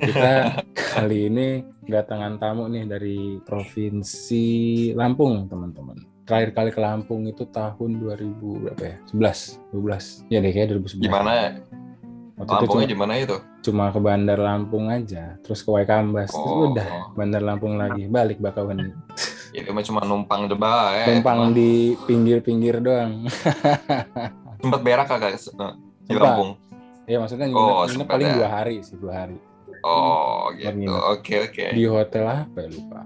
Kita kali ini kedatangan tamu nih dari Provinsi Lampung, teman-teman. Terakhir kali ke Lampung itu tahun 2000 berapa ya? 11, 12. Ya deh kayak 2011. Gimana? Waktu itu Lampungnya cuma, di mana itu? cuma ke Bandar Lampung aja, terus ke Waikambas, terus Oh. udah Bandar Lampung lagi, balik Bakauheni. Itu mah cuma numpang deba eh. Numpang di pinggir-pinggir doang. Sempat berak kagak eh, di. Lampung? Ya maksudnya Oh, nginep, sempat paling ya. dua hari sih, dua hari. Oh, Sempat gitu. Oke, oke. Di hotel apa ya lupa.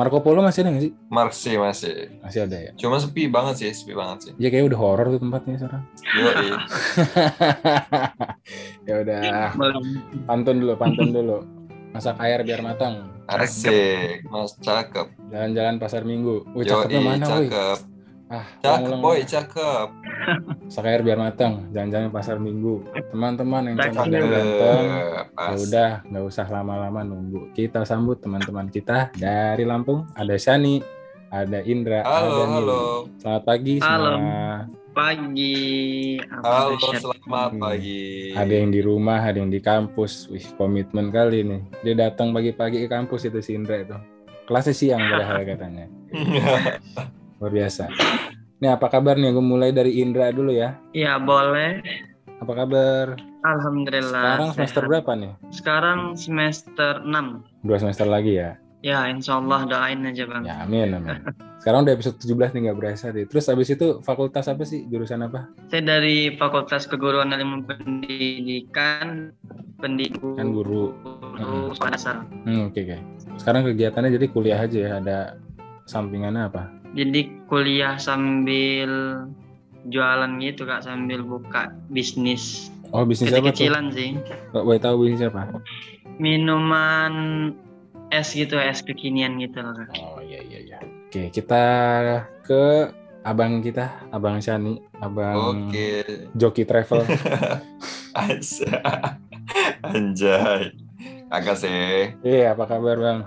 Marco Polo masih ada nggak sih? Masih, masih. Masih ada ya. Cuma sepi banget sih, sepi banget sih. Ya kayak udah horor tuh tempatnya sekarang. Yoi. ya udah, pantun dulu, pantun dulu. Masak air biar matang. Asik, mas cakep. Jalan-jalan pasar minggu. Wih, cakepnya mana, cakep. Ah, Cakep, boy, cakep. Masak air biar matang. Jalan-jalan pasar minggu. Teman-teman yang Cakep. cantik dan ganteng. Ya udah, nggak usah lama-lama nunggu. Kita sambut teman-teman kita dari Lampung. Ada Shani, ada Indra, Halo, ada Nili. halo. Selamat pagi Halo. semua. pagi. Halo, Apa tuh, selamat Hmm. pagi. Ada yang di rumah, ada yang di kampus. Wih, komitmen kali nih. Dia datang pagi-pagi ke kampus itu si Indra itu. Kelasnya siang padahal katanya. Luar biasa. Nih apa kabar nih? Gue mulai dari Indra dulu ya. Ya boleh. Apa kabar? Alhamdulillah. Sekarang semester sehat. berapa nih? Sekarang semester 6. Dua semester lagi ya? Ya insya Allah doain aja bang. Ya amin, amin. Sekarang udah episode 17 nih nggak berasa deh. Terus abis itu fakultas apa sih? Jurusan apa? Saya dari Fakultas Keguruan dan Ilmu Pendidikan Pendidikan Kan guru. Guru Dasar. Hmm, oke oke. Sekarang kegiatannya jadi kuliah aja ya. Ada sampingannya apa? Jadi kuliah sambil jualan gitu kak sambil buka bisnis Oh bisnis apa tuh? kecil-kecilan sih. Gak boleh tahu bisnis apa? Minuman es gitu es kekinian gitu loh kak. Oh iya iya iya. Oke kita ke abang kita, abang Shani, abang Oke. Joki Travel. Anjay. Agak sih. Iya apa kabar bang?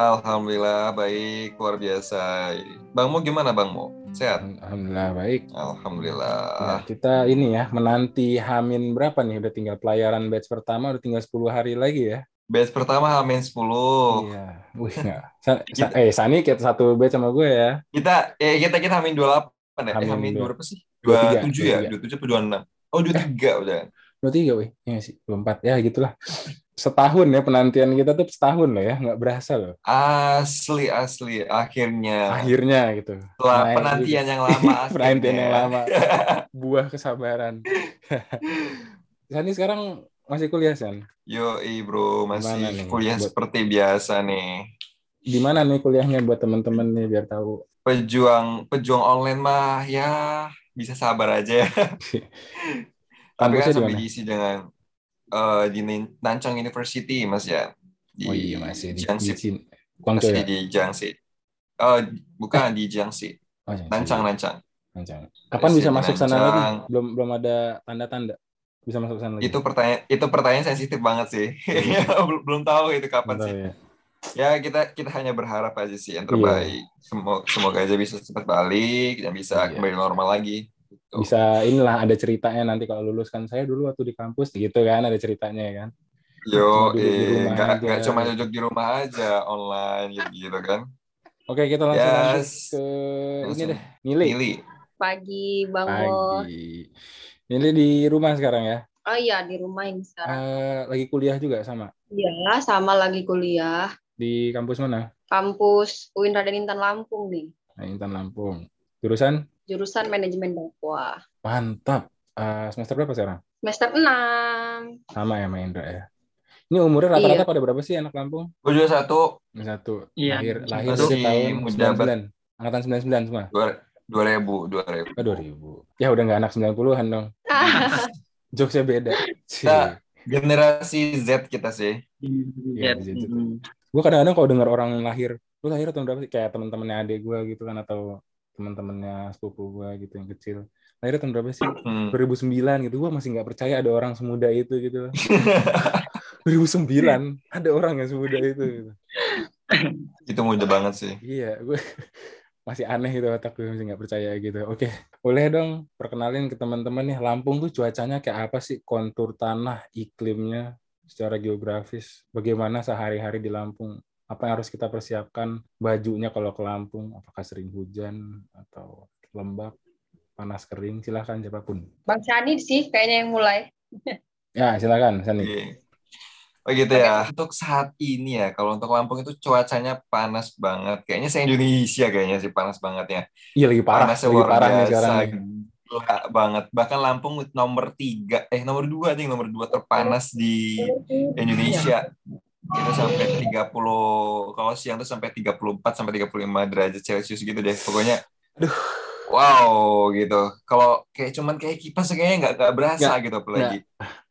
Alhamdulillah baik, luar biasa. Bang Mo gimana Bang Mo? Sehat? Alhamdulillah baik. Alhamdulillah. Nah, kita ini ya menanti Hamin berapa nih? Udah tinggal pelayaran batch pertama, udah tinggal 10 hari lagi ya. Batch pertama Hamin 10. Iya. Wih nggak. Sa- sa- eh Sani kita satu batch sama gue ya. Kita eh kita kita Hamin 28 ya. Eh, Hamin Hamin dua- berapa sih? 23, 27 ya? 27 atau 26? Oh, 23 udah. Dua tiga wih. Iya nggak sih. Dua empat ya gitulah. Setahun ya penantian kita tuh setahun loh ya. Nggak berasa loh. Asli asli akhirnya. Akhirnya gitu. Setelah Nah, penantian yang lama penantian yang lama. Buah kesabaran. Sani sekarang masih kuliah San. Yoi bro, masih nih? kuliah Buat- seperti biasa nih. Gimana nih kuliahnya buat temen-temen nih biar tahu. Pejuang pejuang online mah ya bisa sabar aja ya. Tapi Kampusnya kan di mana? diisi dengan eh, di Nancang University mas ya. Di Oh iya masih di, di Jiangxi. Cin- Guangzhou Masih ya. di Jiangxi. Eh bukan di Jiangxi. Oh, Jiangxi. Nancang Nancang. Nancang. Kapan bisa di masuk sana lagi? Belum belum ada tanda-tanda bisa masuk sana lagi. Itu pertanyaan itu pertanyaan sensitif banget sih. belum belum tahu itu kapan Belum sih. ya. Ya kita kita hanya berharap aja sih yang Iya. terbaik. Semoga semoga aja bisa cepat balik dan bisa Iya. kembali normal lagi. Bisa inilah ada ceritanya nanti kalau lulus kan saya dulu waktu di kampus gitu kan ada ceritanya ya kan. Yo, eh, nggak nggak cuma duduk di rumah aja online gitu, gitu kan. Oke kita langsung lanjut Yes. ke ini Langsung. deh. Nili. Pilih. Pagi Bang. Pagi. Nili di rumah sekarang ya. Oh iya di rumah ini sekarang. Eh, lagi kuliah juga sama Iya sama lagi kuliah. di kampus mana? Kampus UIN Raden Intan Lampung nih. Nah, Intan Lampung. Jurusan Jurusan manajemen dakwah. mantap. Eh, semester berapa sekarang? Semester 6. Sama ya sama Indra ya. Ini umurnya rata-rata Iya. pada berapa sih anak Lampung? Gue juga satu satu. Iya. Lahir lahir dari tahun muda 99. Angkatan 99 semua. dua dua ribu dua ribu. Oh, 2000. Ya udah nggak anak 90-an dong. Jokesnya beda. Kita generasi Z kita sih. Iya, Ya. Hmm. Gue kadang-kadang kalau dengar orang lahir, lu lahir tahun berapa sih? Kayak teman-temannya adik gue gitu kan atau teman-temannya sepupu gue gitu yang kecil. Lahir tahun berapa sih? Hmm. 2009 gitu. Gue masih nggak percaya ada orang semuda itu gitu. 2009 ada orang yang semuda itu. Gitu. Itu muda banget sih. Iya, gue masih aneh gitu otak gue masih nggak percaya gitu. Oke, boleh dong perkenalin ke teman-teman nih Lampung tuh cuacanya kayak apa sih? Kontur tanah, iklimnya secara geografis bagaimana sehari-hari di Lampung apa yang harus kita persiapkan bajunya kalau ke Lampung apakah sering hujan atau lembab panas kering silahkan siapa pun Bang Sani sih kayaknya yang mulai. ya silakan Sani Iya. Oh gitu ya. Untuk saat ini ya, kalau untuk Lampung itu cuacanya panas banget. Kayaknya se Indonesia kayaknya sih panas banget ya. iya lagi parah Panasnya lagi luar parah nih biasa. sekarang. Gila banget. Bahkan Lampung nomor tiga, eh nomor dua nih, nomor dua terpanas di Indonesia. Itu sampai 30, kalau siang tuh sampai 34 sampai 35 derajat Celcius gitu deh. Pokoknya, Aduh. wow gitu. Kalau kayak cuman kayak kipas kayaknya nggak nggak berasa Nggak, gitu apalagi.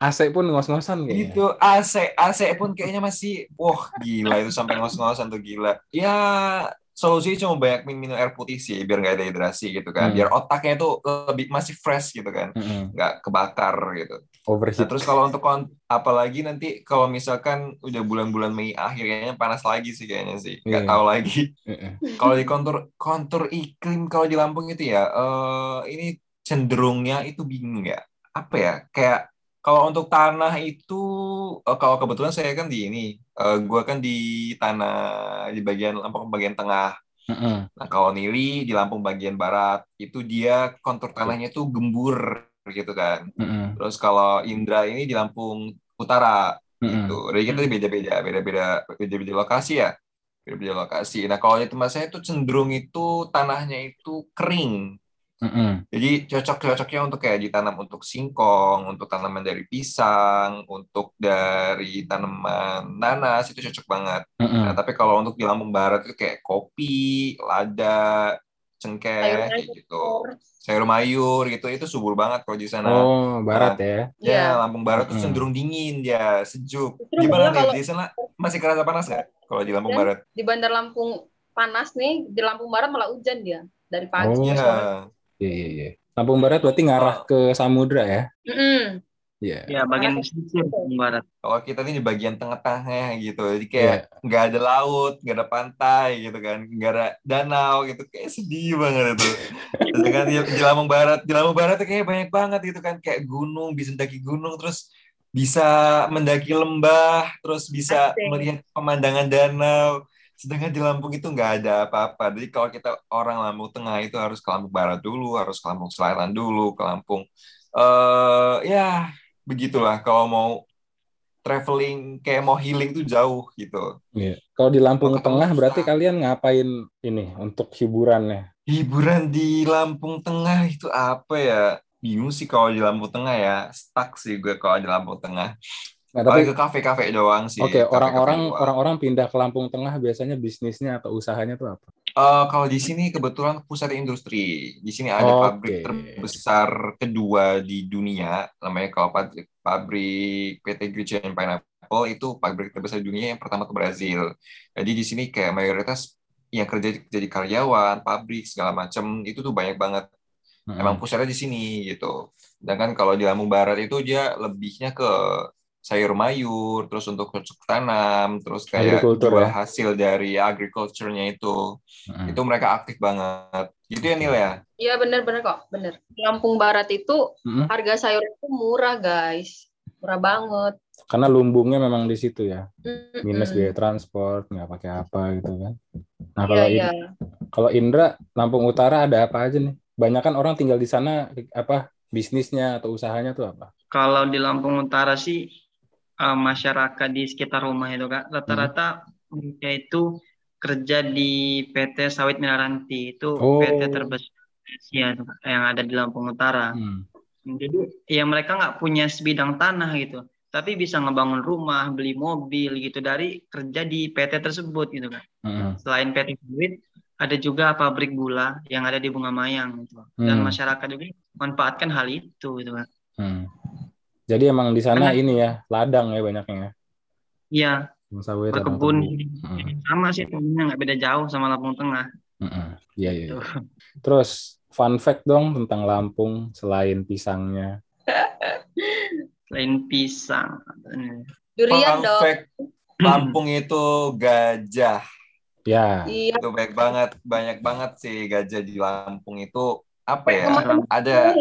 AC pun ngos-ngosan kayaknya Gitu, AC, AC pun kayaknya masih, wah gila itu sampai ngos-ngosan tuh gila. Ya solusinya cuma banyak minum air putih sih biar nggak dehidrasi gitu kan. Hmm. Biar otaknya tuh lebih masih fresh gitu kan, Mm-mm. nggak kebakar gitu. Nah, overheat terus kalau untuk kon- apalagi nanti kalau misalkan udah bulan-bulan Mei akhir kayaknya panas lagi sih kayaknya sih. Nggak Iya. tahu lagi. Kalau di kontur kontur iklim kalau di Lampung itu ya, eh ini cenderungnya itu bingung ya. Apa ya? Kayak kalau untuk tanah itu, eh, kalau kebetulan saya kan di ini, eh, gua kan di tanah di bagian Lampung bagian tengah. Mm-mm. Nah kalau Nili di Lampung bagian barat itu dia kontur tanahnya tuh gembur gitu kan. Mm-mm. Terus kalau Indra ini di Lampung Utara gitu. Jadi kita beda-beda, beda-beda, beda-beda lokasi ya, beda-beda lokasi. Nah kalau di tempat saya itu cenderung itu tanahnya itu kering. Mm-mm. Jadi cocok-cocoknya untuk kayak ditanam untuk singkong, untuk tanaman dari pisang, untuk dari tanaman nanas itu cocok banget. Mm-mm. Nah tapi kalau untuk di Lampung Barat itu kayak kopi, lada, cengkeh, Sayur kayak gitu. Sayur mayur gitu itu subur banget kalau di sana. oh barat ya Ya, Iya. Lampung Barat tuh Mm. cenderung dingin ya, sejuk. Justru Gimana nih kalau- di sana masih kerasa panas nggak kalau di Lampung Dan- Barat? Di Bandar Lampung panas nih, di Lampung Barat malah hujan dia dari pagi. Oh. Iya. Iya iya iya Lampung Barat berarti ngarah ke samudra ya iya Ya, bagian pesisir barat. Kalau kita nih di bagian tengah-tengah gitu, jadi Iya. kayak nggak ada laut, nggak ada pantai gitu kan, nggak ada danau gitu, kayak sedih banget itu. Terus kan di, di Lampung Barat, di Lampung Barat tuh kayak banyak banget gitu kan, kayak gunung, bisa mendaki gunung, terus bisa mendaki lembah, terus bisa Asik. melihat pemandangan danau. Sedangkan di Lampung itu nggak ada apa-apa. Jadi kalau kita orang Lampung Tengah itu harus ke Lampung Barat dulu, harus ke Lampung Selatan dulu, ke Lampung. eh ya begitulah. Kalau mau traveling kayak mau healing tuh jauh gitu. iya kalau di Lampung ketemu Tengah berarti kalian ngapain ini untuk hiburannya Hiburan di Lampung Tengah itu apa ya? Bingung sih kalau di Lampung Tengah ya. Stuck sih gue kalau di Lampung Tengah. Nah, tapi ke kafe-kafe doang sih. Oke, kafe-kafe orang-orang orang-orang pindah ke Lampung Tengah biasanya bisnisnya atau usahanya tuh apa? Eh, kalau di sini kebetulan pusat industri. Di sini ada Oke. pabrik terbesar kedua di dunia. Namanya kalau pabrik, pabrik PT Green and Pineapple itu pabrik terbesar di dunia yang pertama ke Brazil. Jadi di sini kayak mayoritas yang kerja jadi karyawan, pabrik segala macam itu tuh banyak banget. Mm-mm. Emang pusatnya di sini gitu. Sedangkan kalau di Lampung Barat itu dia lebihnya ke sayur mayur, terus untuk cocok tanam, terus kayak jual ya? hasil dari agriculture-nya itu. Mm-mm. Itu mereka aktif banget. Gitu ya Nil ya? Iya bener-bener kok, bener. Di Lampung Barat itu Mm-mm. harga sayur itu murah guys, murah banget. Karena lumbungnya memang di situ ya, minus biaya transport, nggak pakai apa gitu kan. Nah Iya kalau iya. In- kalau Indra Lampung Utara ada apa aja nih? Banyak kan orang tinggal di sana apa bisnisnya atau usahanya tuh apa? Kalau di Lampung Utara sih eh, masyarakat di sekitar rumah itu kak rata-rata mereka itu kerja di PT Sawit Minaranti itu Oh. PT terbesar Asia yang ada di Lampung Utara. Hmm. Jadi ya mereka nggak punya sebidang tanah gitu, tapi bisa ngebangun rumah, beli mobil gitu dari kerja di PT tersebut gitu kan. Mm-mm. Selain PT Sawit, ada juga pabrik gula yang ada di Bunga Mayang gitu. Dan Hmm. masyarakat juga manfaatkan hal itu gitu kan. Hmm. Jadi emang di sana ini ya ladang ya banyaknya ya. Iya, Sawit berkebun. Hmm. sama sih temennya nggak beda jauh sama Lampung Tengah. Iya iya. Iya. Terus fun fact dong tentang Lampung selain pisangnya. Selain pisang. Durian Fun dong. fact, Lampung itu gajah. Ya. Iya. Itu banyak banget, banyak banget sih gajah di Lampung itu apa ya? Ada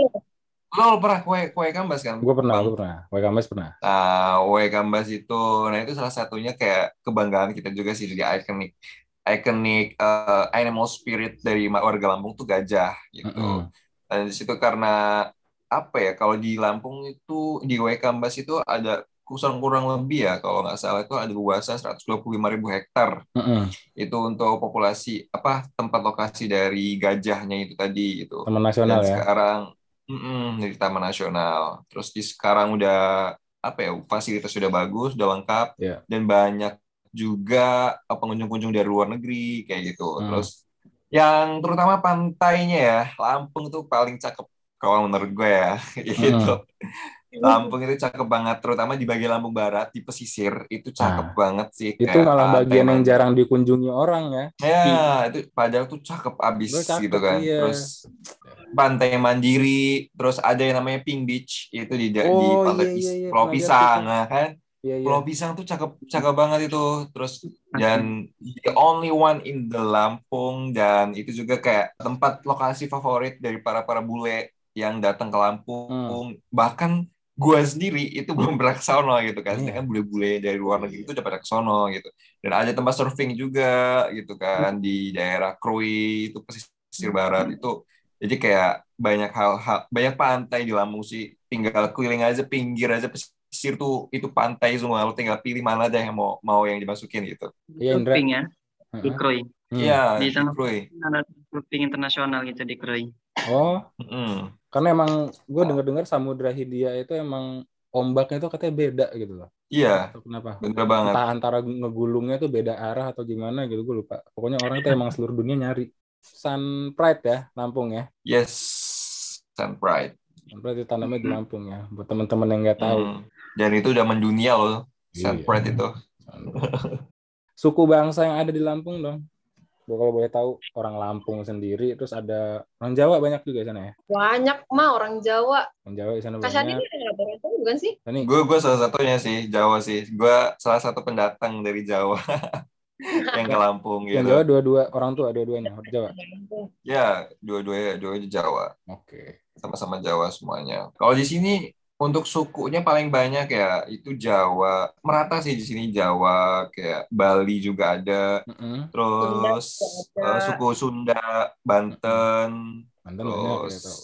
Lo pernah kue kue kambas kan? Gue pernah, gue pernah. Kue kambas pernah. Nah, kue kambas itu, nah itu salah satunya kayak kebanggaan kita juga sih jadi ikonik ikonik eh, animal spirit dari warga Lampung tuh gajah gitu. Mm-mm. Dan di situ karena apa ya? Kalau di Lampung itu di kue kambas itu ada kurang kurang lebih ya kalau nggak salah itu ada luasan 125.000 hektar Mm-mm. itu untuk populasi apa tempat lokasi dari gajahnya itu tadi gitu. Taman nasional Dan ya. sekarang mm-mm, dari Taman Nasional. Terus di sekarang udah apa ya fasilitas sudah bagus, sudah lengkap Iya. dan banyak juga eh, pengunjung-pengunjung dari luar negeri kayak gitu. Hmm. Terus yang terutama pantainya ya, Lampung tuh paling cakep kalau menurut gue ya gitu. Lampung itu cakep banget, terutama di bagian Lampung Barat di pesisir itu cakep banget sih. Itu Kayak malah bagian yang jarang dikunjungi orang ya. Ya, itu padahal tuh cakep abis cakep, gitu kan. iya. Terus pantai Mandiri, terus ada yang namanya Pink Beach itu di di Oh, pantai iya, iya, iya, Pulau Pisang, nah kan? Iya, iya. Pulau Pisang tuh cakep cakep banget itu. Terus dan the only one in the Lampung dan itu juga kayak tempat lokasi favorit dari para para bule yang datang ke Lampung. Hmm. Bahkan gua sendiri itu belum pernah ke sono gitu kan. Iya. Sedangkan bule-bule dari luar negeri itu udah pada ke sono gitu. Dan ada tempat surfing juga gitu kan di daerah Krui itu pesisir barat itu. Jadi kayak banyak hal-hal banyak pantai di Lampung sih. Tinggal keliling aja pinggir aja pesisir tuh itu pantai semua. Lu tinggal pilih mana aja yang mau mau yang dimasukin gitu. Iya, Indra. Ya di. Krui. Hmm. Iya, Di di sana. Krui. Internasional gitu di Krui. Oh, Mm. karena emang gue dengar-dengar Samudra Hindia itu emang ombaknya itu katanya beda gitu loh. Iya, Atau kenapa? bener banget. Entah antara ngegulungnya tuh beda arah atau gimana gitu gue lupa. Pokoknya orang tuh emang seluruh dunia nyari. Sun Pride ya, Lampung ya. Yes, Sun Pride. Sun Pride itu tanamnya di Lampung ya. Buat teman-teman yang nggak tahu. Mm. Dan itu udah mendunia loh, Sun Iya. Pride itu. Suku bangsa yang ada di Lampung dong. Kalau boleh tahu orang Lampung sendiri, terus ada orang Jawa banyak juga di sana ya. Banyak mah orang Jawa. Orang Jawa di sana Kasani banyak. ini ada laboratorium bukan sih? Ini Gue gue salah satunya sih Jawa sih. Gue salah satu pendatang dari Jawa yang ke Lampung yang gitu. Jawa dua-dua orang tua dua-duanya orang Jawa. Ya, dua-duanya dua Jawa, Oke. sama-sama Jawa semuanya. Kalau di sini untuk sukunya paling banyak ya itu Jawa. Merata sih di sini Jawa, kayak Bali juga ada. Mm-mm. Terus Sunda eh, ada. suku Sunda, Banten, Banten banyak ya terus tahu.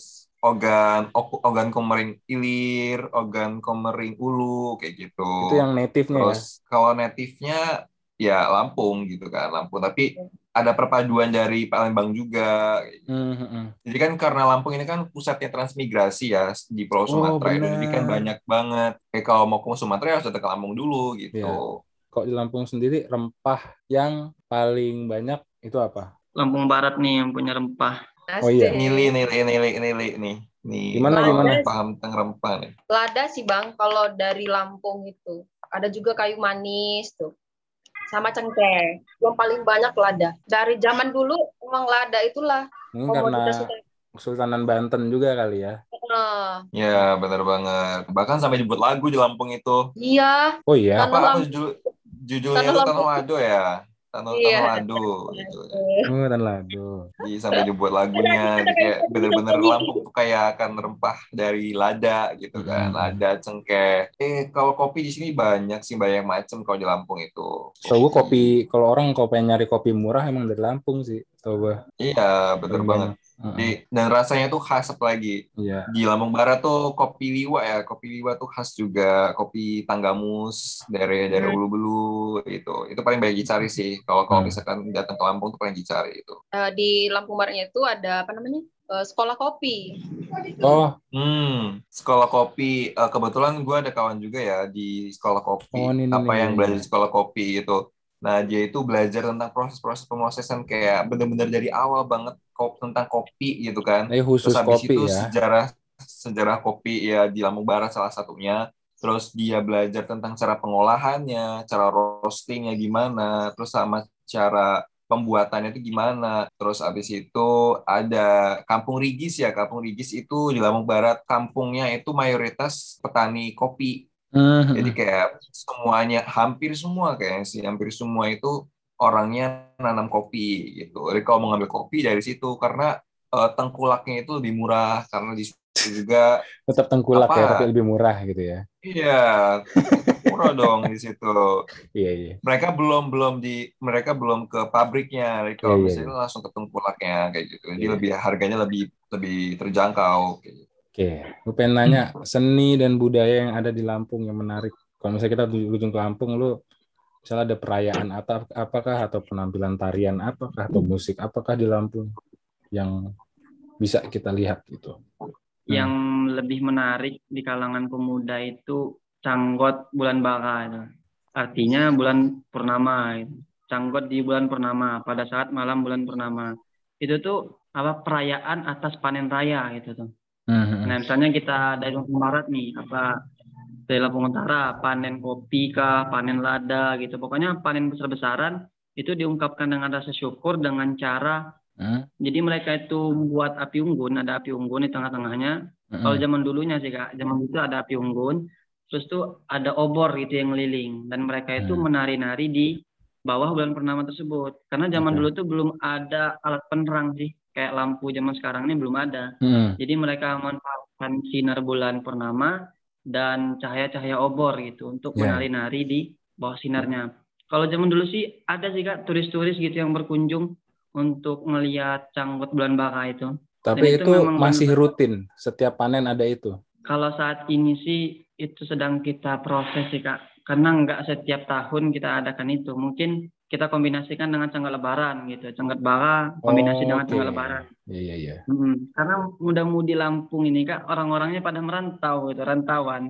Ogan, Ogan Komering Ilir, Ogan Komering Ulu, kayak gitu. Itu yang native-nya ya. Terus kalau native-nya ya Lampung gitu kan, Lampung. Tapi ada perpaduan dari Palembang juga. Hmm, hmm, hmm. Jadi kan karena Lampung ini kan pusatnya transmigrasi ya di Pulau Oh, Sumatera itu, jadi kan banyak banget. Kayak kalau mau ke Sumatera ya harus datang ke Lampung dulu gitu. Iya. Kok di Lampung sendiri rempah yang paling banyak itu apa? Lampung Barat nih yang punya rempah. Oh iya. Nili, nili, nili, nili nih. Nih, Gimana, kalau gimana? Paham tentang rempah nih. Lada sih bang, kalau dari Lampung itu ada juga kayu manis tuh, sama cengkeh. Yang paling banyak lada. Dari zaman dulu emang lada itulah Mungkin karena. Kesultanan Banten juga kali ya. Nah, Ya, benar banget. Bahkan sampai dibuat lagu di Lampung itu. iya, Oh iya. Tanah Apa, apa judul, judulnya Tanah itu Tanah. Lado ya? Tanah, Iya. Tanah Lado gitu. Oh, dan lado. Jadi sampai dibuat lagunya jadi kayak bener-bener Lampung tuh kayak akan rempah dari lada gitu kan. Hmm. Lada, cengkeh. Eh, kalau kopi di sini banyak sih banyak macam kalau di Lampung itu. So gue kopi kalau orang kalau pengen nyari kopi murah emang dari Lampung sih. Tau gue. Iya, bener Paling banget. Heeh. Di, dan rasanya tuh khas apalagi. Iya. Di Lampung Barat tuh kopi liwa ya, kopi liwa tuh khas juga, kopi tanggamus dari dari Hmm. Ulu Bulu itu. Itu paling banyak dicari sih. Kalau kalau Hmm. misalkan datang ke Lampung tuh paling dicari itu. Eh, di Lampung Baratnya itu ada apa namanya Eh, sekolah kopi. Oh, Hmm, sekolah kopi. Eh, kebetulan gue ada kawan juga ya di sekolah kopi. Oh, ini, apa nih, yang nih. belajar di sekolah kopi itu. Nah, dia itu belajar tentang proses-proses pemrosesan kayak bener-bener dari awal banget kop, tentang kopi gitu kan. ini khusus Terus habis kopi itu ya. sejarah sejarah kopi ya di Lampung Barat salah satunya. Terus dia belajar tentang cara pengolahannya, cara roastingnya gimana, terus sama cara pembuatannya itu gimana. Terus habis itu ada Kampung Rigis ya. Kampung Rigis itu di Lampung Barat kampungnya itu mayoritas petani kopi. Hmm, Jadi kayak semuanya hampir semua kayak sih hampir semua itu orangnya nanam kopi gitu. Jadi kalau mau ngambil kopi dari situ karena eh, tengkulaknya itu lebih murah karena di situ juga Tetap tengkulak Apa? ya, tapi lebih murah gitu ya. iya murah dong di situ. Iya, iya. Mereka belum belum di mereka belum ke pabriknya. Jadi Kalau Iya, iya, misalnya langsung ke tengkulaknya kayak gitu. Jadi Iya. lebih harganya lebih lebih terjangkau. Kayak gitu. Oke, gue pengen nanya seni dan budaya yang ada di Lampung yang menarik. Kalau misalnya kita berkunjung ke Lampung, lu misalnya ada perayaan atau apakah atau penampilan tarian apakah atau musik apakah di Lampung yang bisa kita lihat gitu. Yang lebih menarik di kalangan pemuda itu canggot bulan baka itu. Artinya bulan purnama itu. Canggot di bulan purnama pada saat malam bulan purnama. Itu tuh apa perayaan atas panen raya gitu tuh. Hmm, Nah, misalnya kita dari Lampung Barat nih, apa dari Lampung Utara, panen kopi kah, panen lada gitu. Pokoknya panen besar-besaran itu diungkapkan dengan rasa syukur dengan cara Hmm, jadi mereka itu membuat api unggun, ada api unggun di tengah-tengahnya. hmm, Kalau zaman dulunya sih Kak, zaman itu ada api unggun, terus tuh ada obor gitu yang ngeliling dan mereka itu Hmm. menari-nari di bawah bulan purnama tersebut. Karena zaman Oke. dulu tuh belum ada alat penerang sih, kayak lampu zaman sekarang ini belum ada. hmm. Jadi mereka memanfaatkan sinar bulan purnama dan cahaya-cahaya obor gitu untuk Ya. menari-nari di bawah sinarnya. Kalau zaman dulu sih ada sih kak turis-turis gitu yang berkunjung untuk melihat canggut bulan baka itu. Tapi Dan itu itu masih benar. rutin setiap panen ada itu. Kalau saat ini sih itu sedang kita proses sih kak, karena nggak setiap tahun kita adakan itu. Mungkin kita kombinasikan dengan canggut lebaran gitu, canggut baka kombinasi Oh, dengan oke. lebaran. Iya iya iya. Hmm, karena muda-mudi Lampung ini kak orang-orangnya pada merantau gitu, rantauan,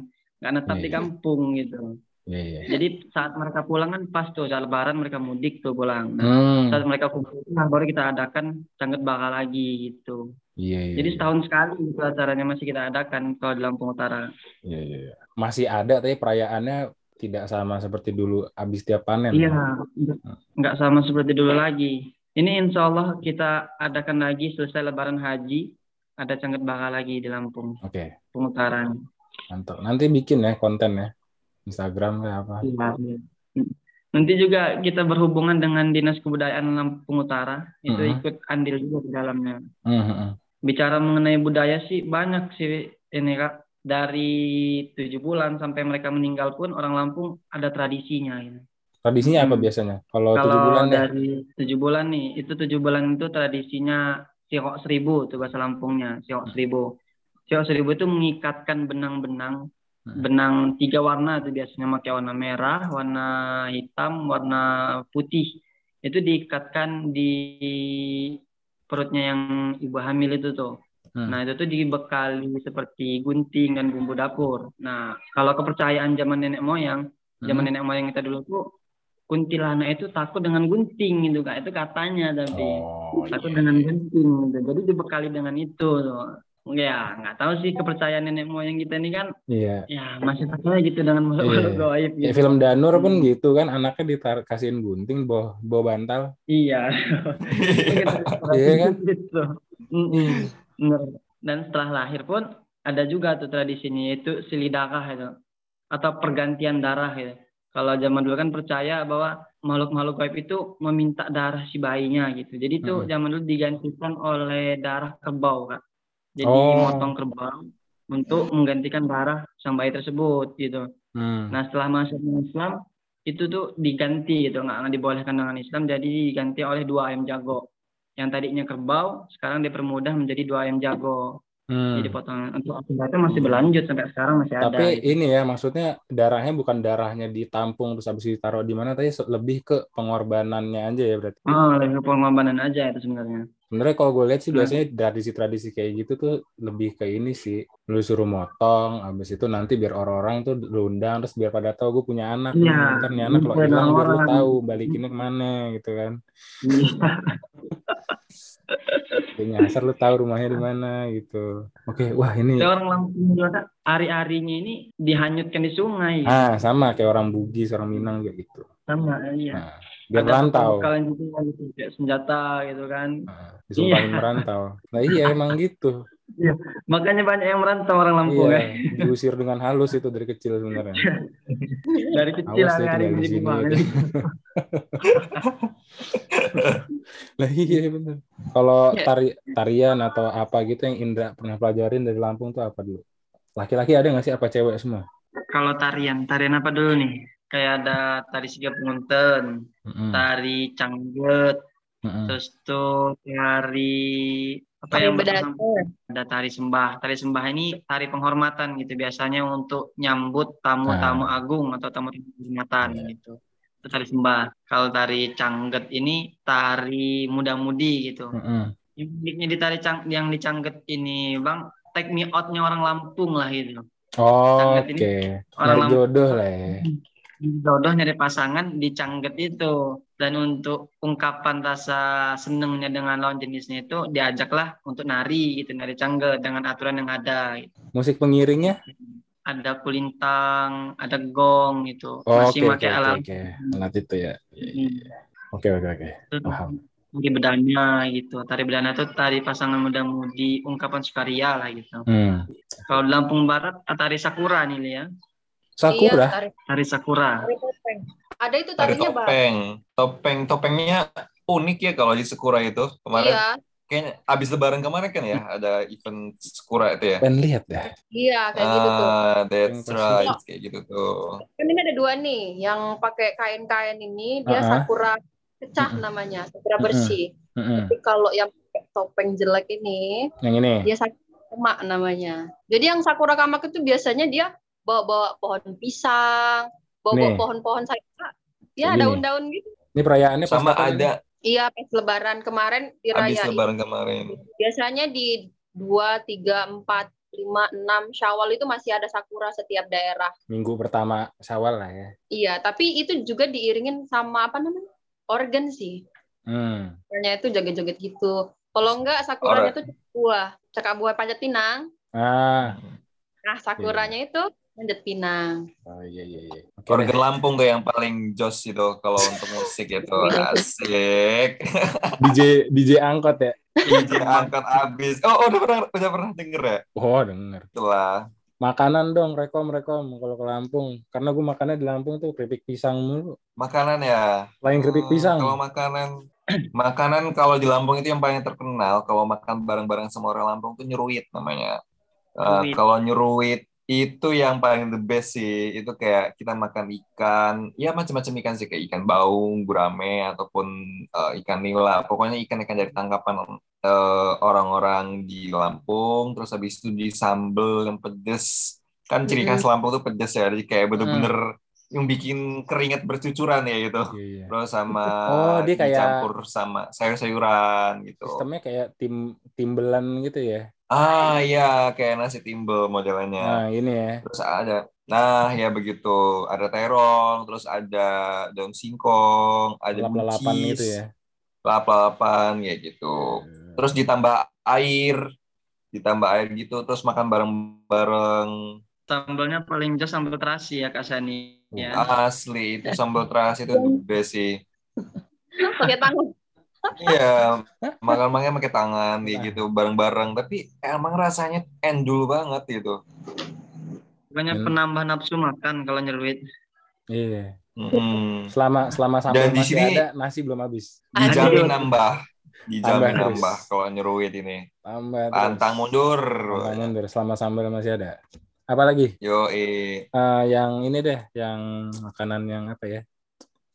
nggak netap Iya, di iya. kampung gitu. Iya iya. Jadi saat mereka pulang kan pas tuh saat Lebaran mereka mudik tuh pulang. Nah, Hmm, saat mereka kumpul nah, baru kita adakan canggut bakal lagi gitu. iya iya. Jadi iya. setahun sekali gitu acaranya masih kita adakan kalau di Lampung Utara. Iya iya. iya. Masih ada tapi perayaannya tidak sama seperti dulu habis tiap panen. Iya, nggak sama seperti dulu lagi. Ini insya Allah kita adakan lagi selesai Lebaran Haji ada canggut bakal lagi di Lampung Oke, pengutaran. mantap. Nanti bikin ya konten ya. Instagram kayak apa. Iya, iya. Nanti juga kita berhubungan dengan Dinas Kebudayaan Lampung Utara, itu Mhm. ikut andil juga di dalamnya. Hmm, hmm, hmm. Bicara mengenai budaya sih banyak sih ini Kak. Dari tujuh bulan sampai mereka meninggal pun orang Lampung ada tradisinya. Gitu. Tradisinya apa Hmm. biasanya? Kalau tujuh bulan ya? dari tujuh bulan nih, itu tujuh bulan itu tradisinya siok seribu, itu bahasa Lampungnya, siok seribu. Siok seribu itu mengikatkan benang-benang, Hmm. benang tiga warna itu biasanya pakai warna merah, warna hitam, warna putih. Itu diikatkan di perutnya yang ibu hamil itu tuh. Hmm. Nah, itu tuh dibekali seperti gunting dan bumbu dapur. Nah, kalau kepercayaan zaman nenek moyang, zaman Hmm. nenek moyang kita dulu tuh kuntilanak itu takut dengan gunting gitu kak itu katanya tapi Oh, takut iya. dengan gunting gitu jadi dibekali dengan itu tuh ya nggak tahu sih kepercayaan nenek moyang kita ini kan Iya. ya masih percaya gitu dengan Iya. gaib Ya, gitu film Danur pun Hmm. gitu kan anaknya ditar kasihin gunting bawa bawa bantal. iya Iya kan? gitu Mm-mm. Bener. Dan setelah lahir pun ada juga tuh tradisinya yaitu silidakah itu atau pergantian darah gitu kalau zaman dulu kan percaya bahwa makhluk-makhluk gaib itu meminta darah si bayinya gitu. Jadi itu Mm-mm. zaman dulu digantikan oleh darah kerbau, Kak. Jadi Oh. motong kerbau untuk menggantikan darah sang bayi tersebut gitu. Hmm. Nah, setelah masuk Islam itu tuh diganti gitu, nggak nggak dibolehkan dengan Islam jadi diganti oleh dua ayam jago. Yang tadinya kerbau, sekarang dipermudah menjadi dua ayam jago. Hmm. Jadi potongan untuk akibat itu masih berlanjut sampai sekarang masih ada. Tapi gitu. ini ya maksudnya darahnya bukan darahnya ditampung terus habis ditaruh di mana tadi lebih ke pengorbanannya aja ya berarti. Oh, lebih ke pengorbanan aja itu sebenarnya. Sebenarnya kalau gue lihat sih Hmm. biasanya tradisi-tradisi kayak gitu tuh lebih ke ini sih. Lu suruh motong, habis itu nanti biar orang-orang tuh lu undang terus biar pada tahu gue punya anak. Iya, Ntar nih anak kalau hilang biar lu tahu balikinnya ke mana gitu kan. Nyasar lu tahu rumahnya di mana gitu. Oke, wah ini Ada orang Lampung juga Kak, hari-harinya ini dihanyutkan di sungai. ah sama kayak orang Bugis, orang Minang juga gitu. Sama, iya. Nah, biar Ada rantau. pembekalan juga gitu, kayak senjata gitu kan. Nah, disumpahin merantau. Nah iya emang gitu. Makanya banyak yang merantau orang Lampung Iya, ya. diusir dengan halus itu dari kecil sebenarnya. Dari kecil Awas deh hari tinggal di sini. gitu. lah iya bener. Kalau Iya. tari tarian atau apa gitu yang Indra pernah pelajarin dari Lampung tuh apa dulu? Laki-laki ada nggak sih apa cewek semua? Kalau tarian, tarian apa dulu nih? Kayak ada tari siga punten, Mm-mm, tari cangget, mm-mm. terus tuh tari apa Tari yang bedata. ada tari sembah. Tari sembah ini tari penghormatan gitu biasanya untuk nyambut tamu-tamu agung atau tamu penghormatan Iya. gitu. Itu tari sembah. Kalau tari cangget ini tari muda-mudi gitu. Mm-mm. Yang uniknya di tari cang yang di cangget ini, Bang, take me out-nya orang Lampung lah gitu. Oh, Cangget Oke, ini orang Lampung. jodoh lah ya. Jodoh nyari pasangan di cangget itu dan untuk ungkapan rasa senengnya dengan lawan jenisnya itu diajaklah untuk nari gitu nari cangget dengan aturan yang ada gitu. Musik pengiringnya? ada kulintang ada gong gitu Oh, masih Oke, pakai oke, alat oke, oke. Alat itu ya. Iya, iya, Hmm. iya. Oke, oke, oke. Paham. tari bedana gitu tari bedana itu tari pasangan muda-mudi ungkapan sukaria lah gitu Hmm. kalau di Lampung Barat tari sakura nih ya Sakura. Iya, tari, tari sakura tari topeng. Ada itu Tari tarinya, Bang. topeng. Topeng topengnya unik ya kalau di Sekura itu. Kemarin Iya, kayaknya abis lebaran kemarin kan ya ada event Sekura itu ya. Pengen lihat dah. iya kayak gitu tuh. Ah, that's right kayak gitu tuh. Kan ini ada dua nih, yang pakai kain-kain ini dia Uh-uh. sakura pecah namanya, sakura bersih. Mm-mm. Tapi kalau yang pakai topeng jelek ini, Yang ini. dia sakura kamak namanya. Jadi yang sakura kamak itu biasanya dia bawa-bawa pohon pisang, bawa-bawa pohon-pohon sayur. Ya, daun-daun gitu. Ini perayaannya pas Sama ada Iya, pas lebaran kemarin abis dirayain. lebaran kemarin. Biasanya di 2, 3, 4, 5, 6 Syawal itu masih ada sakura setiap daerah. minggu pertama Syawal lah ya. Iya, tapi itu juga diiringin sama apa namanya? Organ sih. Hmm. Itu joget-joget gitu. Kalau enggak sakuranya tuh cakak buah, cakak buah panjat pinang. Ah, Nah, sakuranya itu panjat pinang. oh iya iya iya. Organ. Lampung tuh yang paling jos itu kalau untuk musik itu asik. DJ DJ angkot ya. DJ angkat abis. Oh, udah pernah udah pernah denger ya? Oh denger. Itulah. Makanan dong, rekom rekom kalau ke Lampung. Karena gue makannya di Lampung tuh keripik pisang mulu. Makanan ya. Lain keripik Hmm, pisang. Kalau makanan makanan kalau di Lampung itu yang paling terkenal kalau makan bareng-bareng sama orang Lampung tuh nyeruit namanya. Uh, kalau nyeruit itu yang paling the best sih. Itu kayak kita makan ikan, ya macam-macam ikan sih kayak ikan baung, gurame ataupun uh, ikan nila. Pokoknya ikan-ikan dari tangkapan uh, orang-orang di Lampung. Terus habis itu di sambel yang pedes. Kan ciri khas Lampung tuh pedes ya. Jadi kayak bener-bener yang bikin keringat bercucuran ya gitu. Iya, iya. Terus sama Oh, dia kayak- dicampur sama sayur-sayuran gitu. Sistemnya kayak tim timbelan gitu ya. Ah iya, kayak nasi timbel modelnya. Nah ini ya. Terus ada, nah ya begitu. Ada terong, terus ada daun singkong, ada Lap-lalapan buncis, gitu ya. lap-lalapan kayak gitu. Terus ditambah air, ditambah air gitu, terus makan bareng-bareng. sambalnya paling jos sambal terasi ya Kak Sani ya Asli itu sambal terasi itu the best sih. Pakai tangan. Iya, makan-makan pakai tangan kayak gitu bareng-bareng. Tapi emang rasanya endul banget gitu. Bukannya Dan- penambah nafsu makan kalau nyeruit. Iya. Mm-mm. Selama selama sambal Dan di masih sini- ada, nasi belum habis. Dijamin nambah, Tambah dijamin terus. nambah kalau nyeruit ini. Tambah terus. Pantang mundur. Pantang mundur. Selama sambal masih ada. Apa lagi? Yo eh Eh, yang ini deh, yang makanan yang apa ya?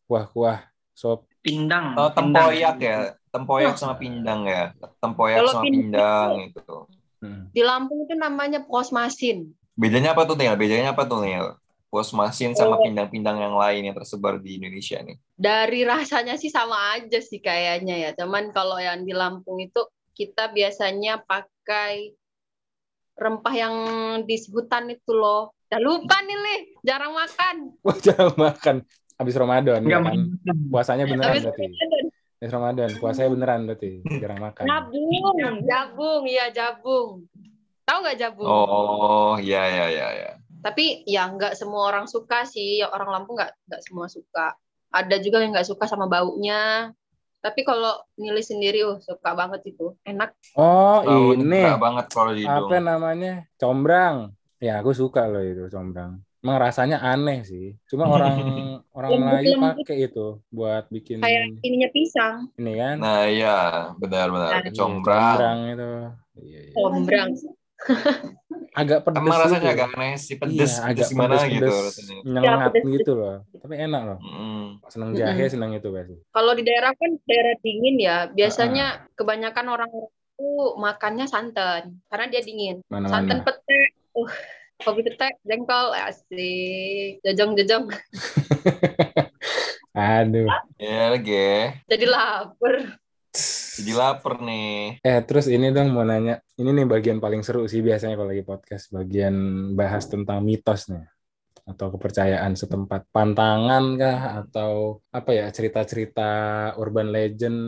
Kuah-kuah, sop. Pindang. oh, pindang. tempoyak ya, tempoyak sama pindang ya, tempoyak Kalau sama pindang pindang itu. Hmm. Di Lampung itu namanya pos masin. Bedanya apa tuh Nil? Bedanya apa tuh Nil? Pos masin sama Oh. pindang-pindang yang lain yang tersebar di Indonesia nih. Dari rasanya sih sama aja sih kayaknya ya. Cuman kalau yang di Lampung itu kita biasanya pakai rempah yang di hutan itu loh. Udah lupa nih, Lih. Jarang makan. Wah, jangan makan. Habis Ramadan, ya kan? makan. Puasanya beneran Habis berarti. Ramadan. Habis Ramadan, puasanya beneran berarti. Jarang makan. Jabung, jabung, iya jabung. Tahu nggak jabung? Oh, ya ya ya ya. Tapi ya nggak semua orang suka sih. Orang Lampung nggak nggak semua suka. Ada juga yang nggak suka sama baunya. Tapi kalau milih sendiri, oh suka banget itu. Enak. Oh, Tahu ini nyekra banget kalau di apa namanya? Combrang. Ya, aku suka loh itu combrang. Emang rasanya aneh sih. Cuma orang orang Melayu Lembut-lembut. pakai itu buat bikin Kayak ininya pisang. ini kan. Nah iya benar-benar Nah, combrang. Combrang itu. Iya, iya. Combrang. Agak pedes Emang rasanya gitu. agak aneh sih pedes, Iya, pedes agak gimana pedes, gitu pedes, rasanya. Nyengat Ya, pedes, gitu loh. Tapi enak loh. Mm. Seneng jahe, seneng itu pasti. Kalau di daerah kan daerah dingin ya, biasanya kebanyakan orang itu makannya santan karena dia dingin. Mana-mana. Santan pete, uh, kopi pete, jengkol, asik, jejong-jejong. Aduh. Ya lagi. Jadi lapar. Jadi lapar nih. Eh, terus ini dong mau nanya. Ini nih bagian paling seru sih biasanya kalau lagi podcast. Bagian bahas tentang mitos nih. Atau kepercayaan setempat. Pantangan kah? Atau apa ya, cerita-cerita urban legend?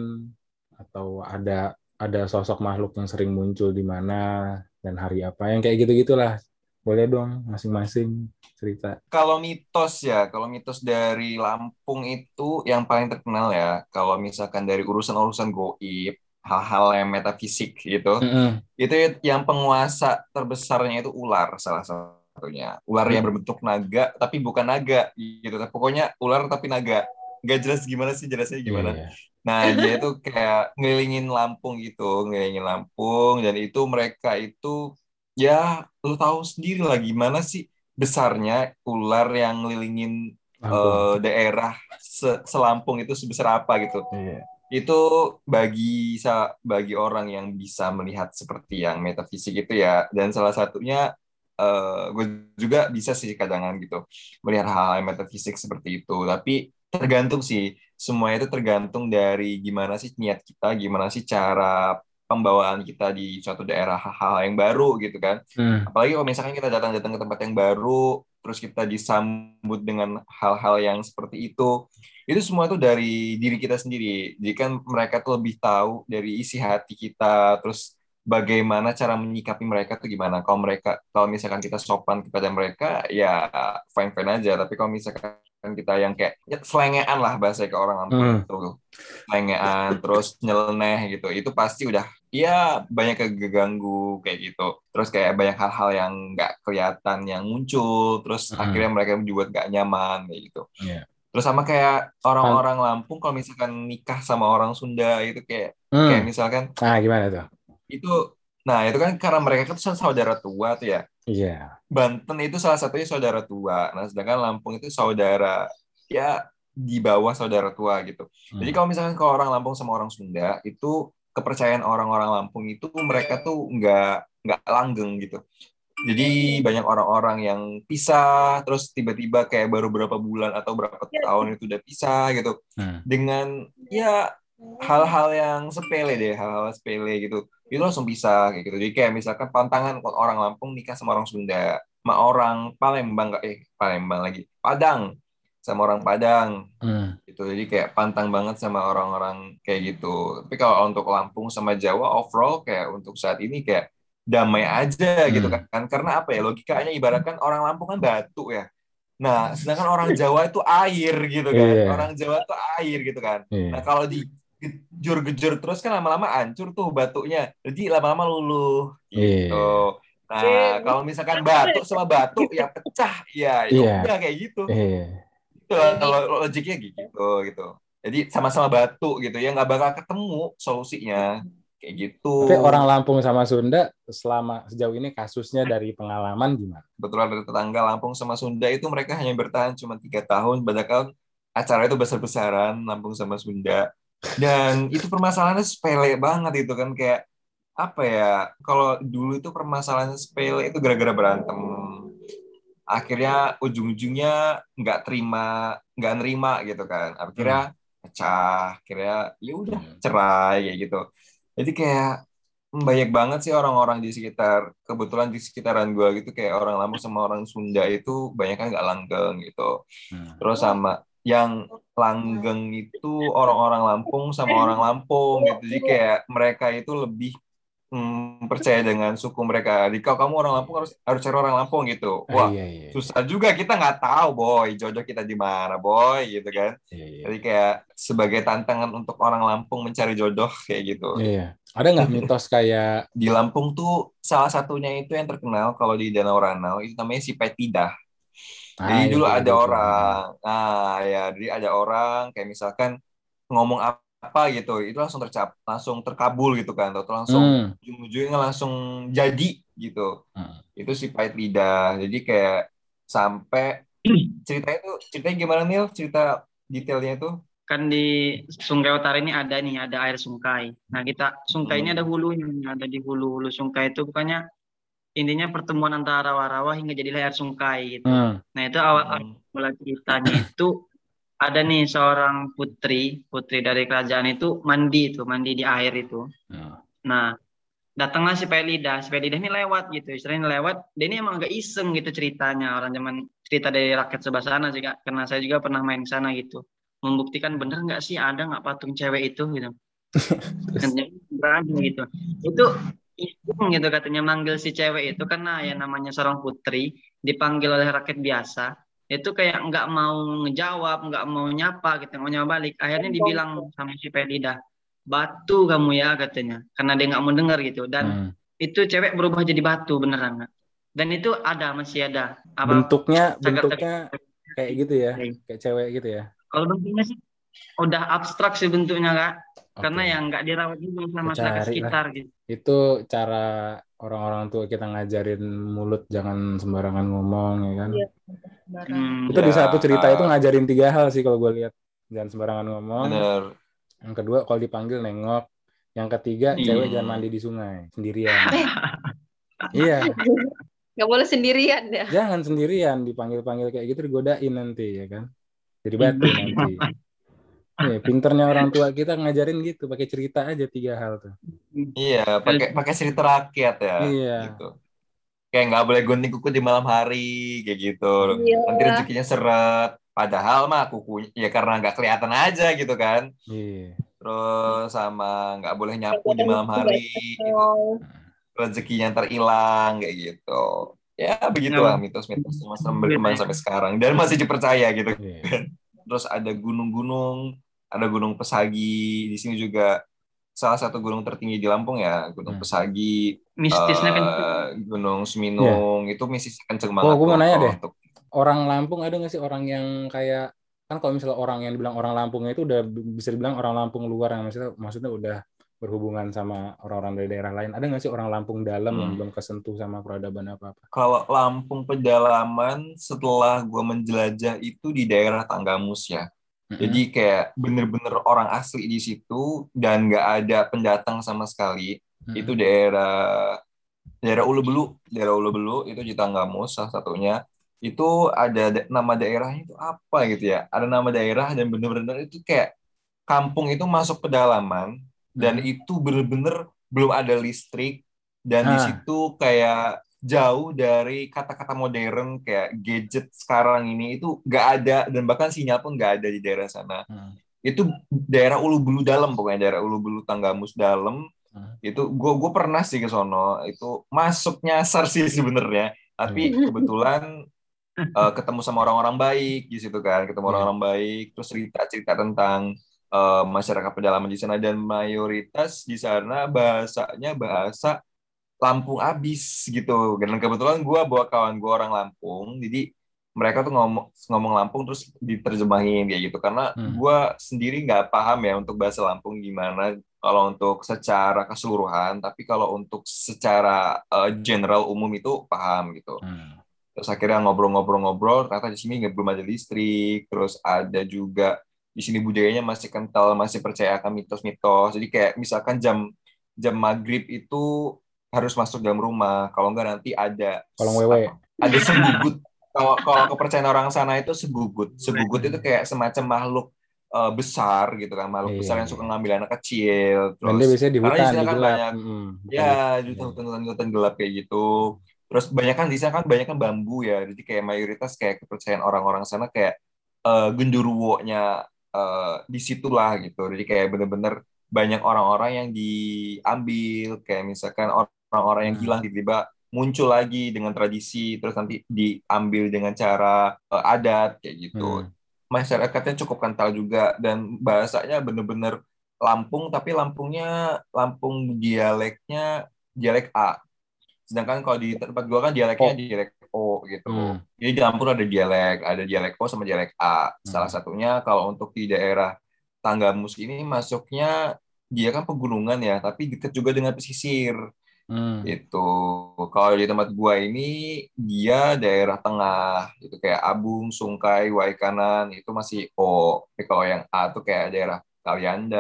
Atau ada ada sosok makhluk yang sering muncul di mana dan hari apa? Yang kayak gitu-gitulah. Boleh dong masing-masing cerita. Kalau mitos ya, kalau mitos dari Lampung itu yang paling terkenal ya, kalau misalkan dari urusan-urusan goib, hal-hal yang metafisik gitu, Mm-mm. itu yang penguasa terbesarnya itu ular salah satunya. Ular yang berbentuk naga, tapi bukan naga gitu. Pokoknya ular tapi naga. Gak jelas gimana sih jelasnya gimana. Iya. Nah, dia itu kayak ngelilingin Lampung gitu, ngelilingin Lampung dan itu mereka itu ya lu tahu sendiri lah gimana sih besarnya ular yang ngelilingin eh, daerah se- selampung itu sebesar apa gitu. Iya. Itu bagi bagi orang yang bisa melihat seperti yang metafisik itu ya dan salah satunya eh gue juga bisa sih kadang gitu melihat hal-hal metafisik seperti itu tapi tergantung sih semua itu tergantung dari gimana sih niat kita gimana sih cara pembawaan kita di suatu daerah hal-hal yang baru gitu kan. Hmm. apalagi kalau misalkan kita datang-datang ke tempat yang baru terus kita disambut dengan hal-hal yang seperti itu itu semua tuh dari diri kita sendiri. Jadi kan mereka tuh lebih tahu dari isi hati kita terus bagaimana cara menyikapi mereka tuh gimana. Kalau mereka kalau misalkan kita sopan kepada mereka ya fine fine aja. Tapi kalau misalkan kita yang kayak ya, selengean lah bahasa ke orang Lampung Hmm. itu selengean terus nyeleneh gitu. Itu pasti udah ya banyak keganggu kayak gitu terus kayak banyak hal-hal yang nggak kelihatan yang muncul terus Hmm. akhirnya mereka juga nggak nyaman kayak gitu Iya. terus sama kayak orang-orang Lampung kalau misalkan nikah sama orang Sunda itu kayak Hmm. kayak misalkan Nah, gimana tuh? itu nah itu kan karena mereka tuh saudara tua tuh ya Iya. Banten itu salah satunya saudara tua nah sedangkan Lampung itu saudara ya di bawah saudara tua gitu Hmm. jadi kalau misalkan kalau orang Lampung sama orang Sunda itu kepercayaan orang-orang Lampung itu mereka tuh nggak nggak langgeng gitu. Jadi banyak orang-orang yang pisah terus tiba-tiba kayak baru berapa bulan atau berapa tahun itu udah pisah gitu. Hmm. dengan ya hal-hal yang sepele deh hal-hal sepele gitu. Itu langsung bisa kayak gitu. Jadi kayak misalkan pantangan orang Lampung nikah sama orang Sunda sama orang Palembang nggak eh Palembang lagi Padang sama orang Padang Hmm. gitu jadi kayak pantang banget sama orang-orang kayak gitu tapi kalau untuk Lampung sama Jawa overall kayak untuk saat ini kayak damai aja gitu Hmm. kan karena apa ya logikanya ibaratkan orang Lampung kan batu ya nah sedangkan orang Jawa itu air gitu kan Iya. orang Jawa itu air gitu kan Iya. Nah kalau digejur-gejur terus kan lama-lama hancur tuh batunya. Jadi lama-lama luluh Iya. gitu. Nah kalau misalkan batu sama batu ya pecah ya itu Iya. udah kayak gitu. Iya. Gitu kalau logiknya gitu gitu. Jadi sama-sama batu gitu ya nggak bakal ketemu solusinya kayak gitu. Tapi orang Lampung sama Sunda selama sejauh ini kasusnya dari pengalaman gimana? Kebetulan dari tetangga Lampung sama Sunda itu mereka hanya bertahan cuma tiga tahun. Padahal acara itu besar-besaran Lampung sama Sunda. Dan itu permasalahannya sepele banget itu kan kayak apa ya? Kalau dulu itu permasalahan sepele itu gara-gara berantem. Akhirnya ujung-ujungnya nggak terima, nggak nerima gitu kan. Akhirnya pecah. Akhirnya ya udah cerai kayak gitu. Jadi kayak banyak banget sih orang-orang di sekitar kebetulan di sekitaran gua gitu kayak orang Lampung sama orang Sunda itu banyak kan nggak langgeng gitu Hmm. terus sama yang langgeng itu orang-orang Lampung sama orang Lampung gitu jadi kayak mereka itu lebih hmm, percaya dengan suku mereka. Jadi kalau kamu orang Lampung harus harus cari orang Lampung gitu. Ah, Wah, iya, iya. susah juga kita nggak tahu boy jodoh kita di mana boy gitu kan. Iya, iya. Jadi kayak sebagai tantangan untuk orang Lampung mencari jodoh kayak gitu. Iya. Ada nggak mitos kayak Di Lampung tuh salah satunya itu yang terkenal kalau di Danau Ranau itu namanya si Petidah. Ah, Jadi iya, dulu iya, ada iya. orang, nah ya, jadi ada orang kayak misalkan ngomong apa gitu, itu langsung tercap, langsung terkabul gitu kan, atau langsung Hmm. ujung-ujungnya langsung jadi gitu. Hmm. Itu si pahit lidah. Jadi kayak sampai ceritanya itu ceritanya gimana Nil? Cerita detailnya itu? kan di Sungai Utara ini ada nih ada air Sungkai. Nah kita Sungkai ini Hmm. ada hulunya, ada di hulu hulu Sungkai itu bukannya intinya pertemuan antara rawa-rawa hingga jadilah air Sungkai gitu. Hmm. Nah itu awal Hmm. mula ceritanya itu ada nih seorang putri putri dari kerajaan itu mandi itu mandi di air itu. Hmm. Nah datanglah si Pelida, si Pelida ini lewat gitu, istilahnya lewat. Dia ini emang agak iseng gitu ceritanya orang zaman cerita dari rakyat sebelah sana Kak. karena saya juga pernah main ke sana gitu membuktikan bener nggak sih ada nggak patung cewek itu gitu berani gitu itu iseng gitu katanya manggil si cewek itu karena ya namanya seorang putri dipanggil oleh rakyat biasa itu kayak nggak mau ngejawab nggak mau nyapa gitu nggak mau nyapa balik akhirnya dibilang sama si Pelida batu kamu ya katanya karena dia nggak mau dengar gitu dan Hmm. itu cewek berubah jadi batu beneran Kak. dan itu ada masih ada apa Bentuknya cagar- bentuknya kayak gitu ya, Oke. kayak cewek gitu ya. kalau bentuknya sih udah abstrak sih bentuknya kak karena Oke. yang nggak dirawat juga sama masyarakat lah. sekitar gitu itu cara orang-orang tua kita ngajarin mulut jangan sembarangan ngomong ya kan. Iya. Hmm, Itu di Ya, satu cerita uh, itu ngajarin tiga hal sih kalau gue lihat. Jangan sembarangan ngomong. Bener. Yang kedua kalau dipanggil nengok. Yang ketiga Hmm. cewek jangan mandi di sungai sendirian. iya, Nggak boleh sendirian ya. jangan sendirian dipanggil-panggil kayak gitu digodain nanti ya kan. Jadi batu nanti. Nih, pinternya orang tua kita ngajarin gitu, pakai cerita aja tiga hal tuh. Iya, pakai pakai cerita rakyat ya. Iya. Gitu. Kayak nggak boleh gunting kuku di malam hari, kayak gitu. Iya. Nanti rezekinya seret. Padahal mah kukunya ya karena nggak kelihatan aja gitu kan. Iya. Terus sama nggak boleh nyapu di malam hari, Oh, rezekinya terhilang kayak gitu. Ya begitulah mitos-mitos yang masih berkembang sampai sekarang dan masih dipercaya gitu. Iya. Terus ada gunung-gunung, ada Gunung Pesagi di sini juga salah satu gunung tertinggi di Lampung ya, Gunung Hmm. Pesagi, mistisnya kan eh, Gunung Seminung itu mistisnya kenceng banget. Oh, gua mau nanya deh. untuk- Orang Lampung ada nggak sih orang yang kayak kan kalau misalnya orang yang dibilang orang Lampungnya itu udah bisa dibilang orang Lampung luar yang maksudnya maksudnya udah berhubungan sama orang-orang dari daerah lain. Ada nggak sih orang Lampung dalam yang Hmm. belum kesentuh sama peradaban apa-apa? Kalau Lampung pedalaman setelah gua menjelajah itu di daerah Tanggamus ya. Jadi kayak bener-bener orang asli di situ dan nggak ada pendatang sama sekali. Mm-mm. Itu daerah daerah Ulu Belu, daerah Ulu Belu itu di Tanggamus salah satunya. Itu ada da- nama daerahnya itu apa gitu ya? Ada nama daerah dan bener-bener itu kayak kampung itu masuk pedalaman dan Hmm. itu bener-bener belum ada listrik dan di Ah. situ kayak jauh dari kata-kata modern kayak gadget sekarang ini itu nggak ada dan bahkan sinyal pun nggak ada di daerah sana Hmm. itu daerah Ulu Bulu dalam pokoknya daerah Ulu Bulu Tanggamus dalam Hmm. itu gue gue pernah sih ke sono itu masuk nyasar sih sebenarnya tapi Hmm. kebetulan eh, ketemu sama orang-orang baik di situ kan ketemu Iya. orang-orang baik terus cerita-cerita tentang eh, masyarakat pedalaman di sana dan mayoritas di sana bahasanya bahasa Lampung abis gitu. Dan kebetulan gue bawa kawan gue orang Lampung jadi mereka tuh ngomong ngomong Lampung terus diterjemahin kayak gitu. Karena Hmm. gue sendiri nggak paham ya untuk bahasa Lampung gimana. Kalau untuk secara keseluruhan tapi kalau untuk secara eh, general umum itu paham gitu. Hmm. terus akhirnya ngobrol-ngobrol-ngobrol ternyata di sini belum ada listrik terus ada juga di sini budayanya masih kental masih percaya akan mitos-mitos. Jadi kayak misalkan jam jam maghrib itu harus masuk dalam rumah kalau nggak nanti ada Kolong wewe. ada segugut kalau kalau kepercayaan orang sana itu segugut segugut itu kayak semacam makhluk eh, besar gitu kan makhluk Iya, besar yang iya. suka ngambil anak kecil terus biasanya di karena di hutan, sana di kan gelap. banyak- Mm-mm. Bukan ya hutan-hutan gelap kayak gitu terus banyak kan di sana kan banyak kan bambu ya jadi kayak mayoritas kayak kepercayaan orang-orang sana kayak eh, genderuwonya eh, di situlah gitu jadi kayak bener-bener banyak orang-orang yang diambil kayak misalkan orang-orang yang Hmm. hilang tiba-tiba muncul lagi dengan tradisi terus nanti diambil dengan cara eh, adat kayak gitu Hmm. masyarakatnya cukup kental juga dan bahasanya bener-bener Lampung tapi Lampungnya Lampung dialeknya dialek A sedangkan kalau di tempat gua kan dialeknya O. dialek O gitu Hmm. jadi di Lampung ada dialek ada dialek O sama dialek A salah Hmm. satunya kalau untuk di daerah Tanggamus ini masuknya dia kan pegunungan ya tapi dekat juga dengan pesisir Hmm. itu kalau di tempat gua ini dia daerah tengah itu kayak Abung, Sungkai, Waikanan itu masih O. Tapi kalau yang A tuh kayak daerah Kalianda,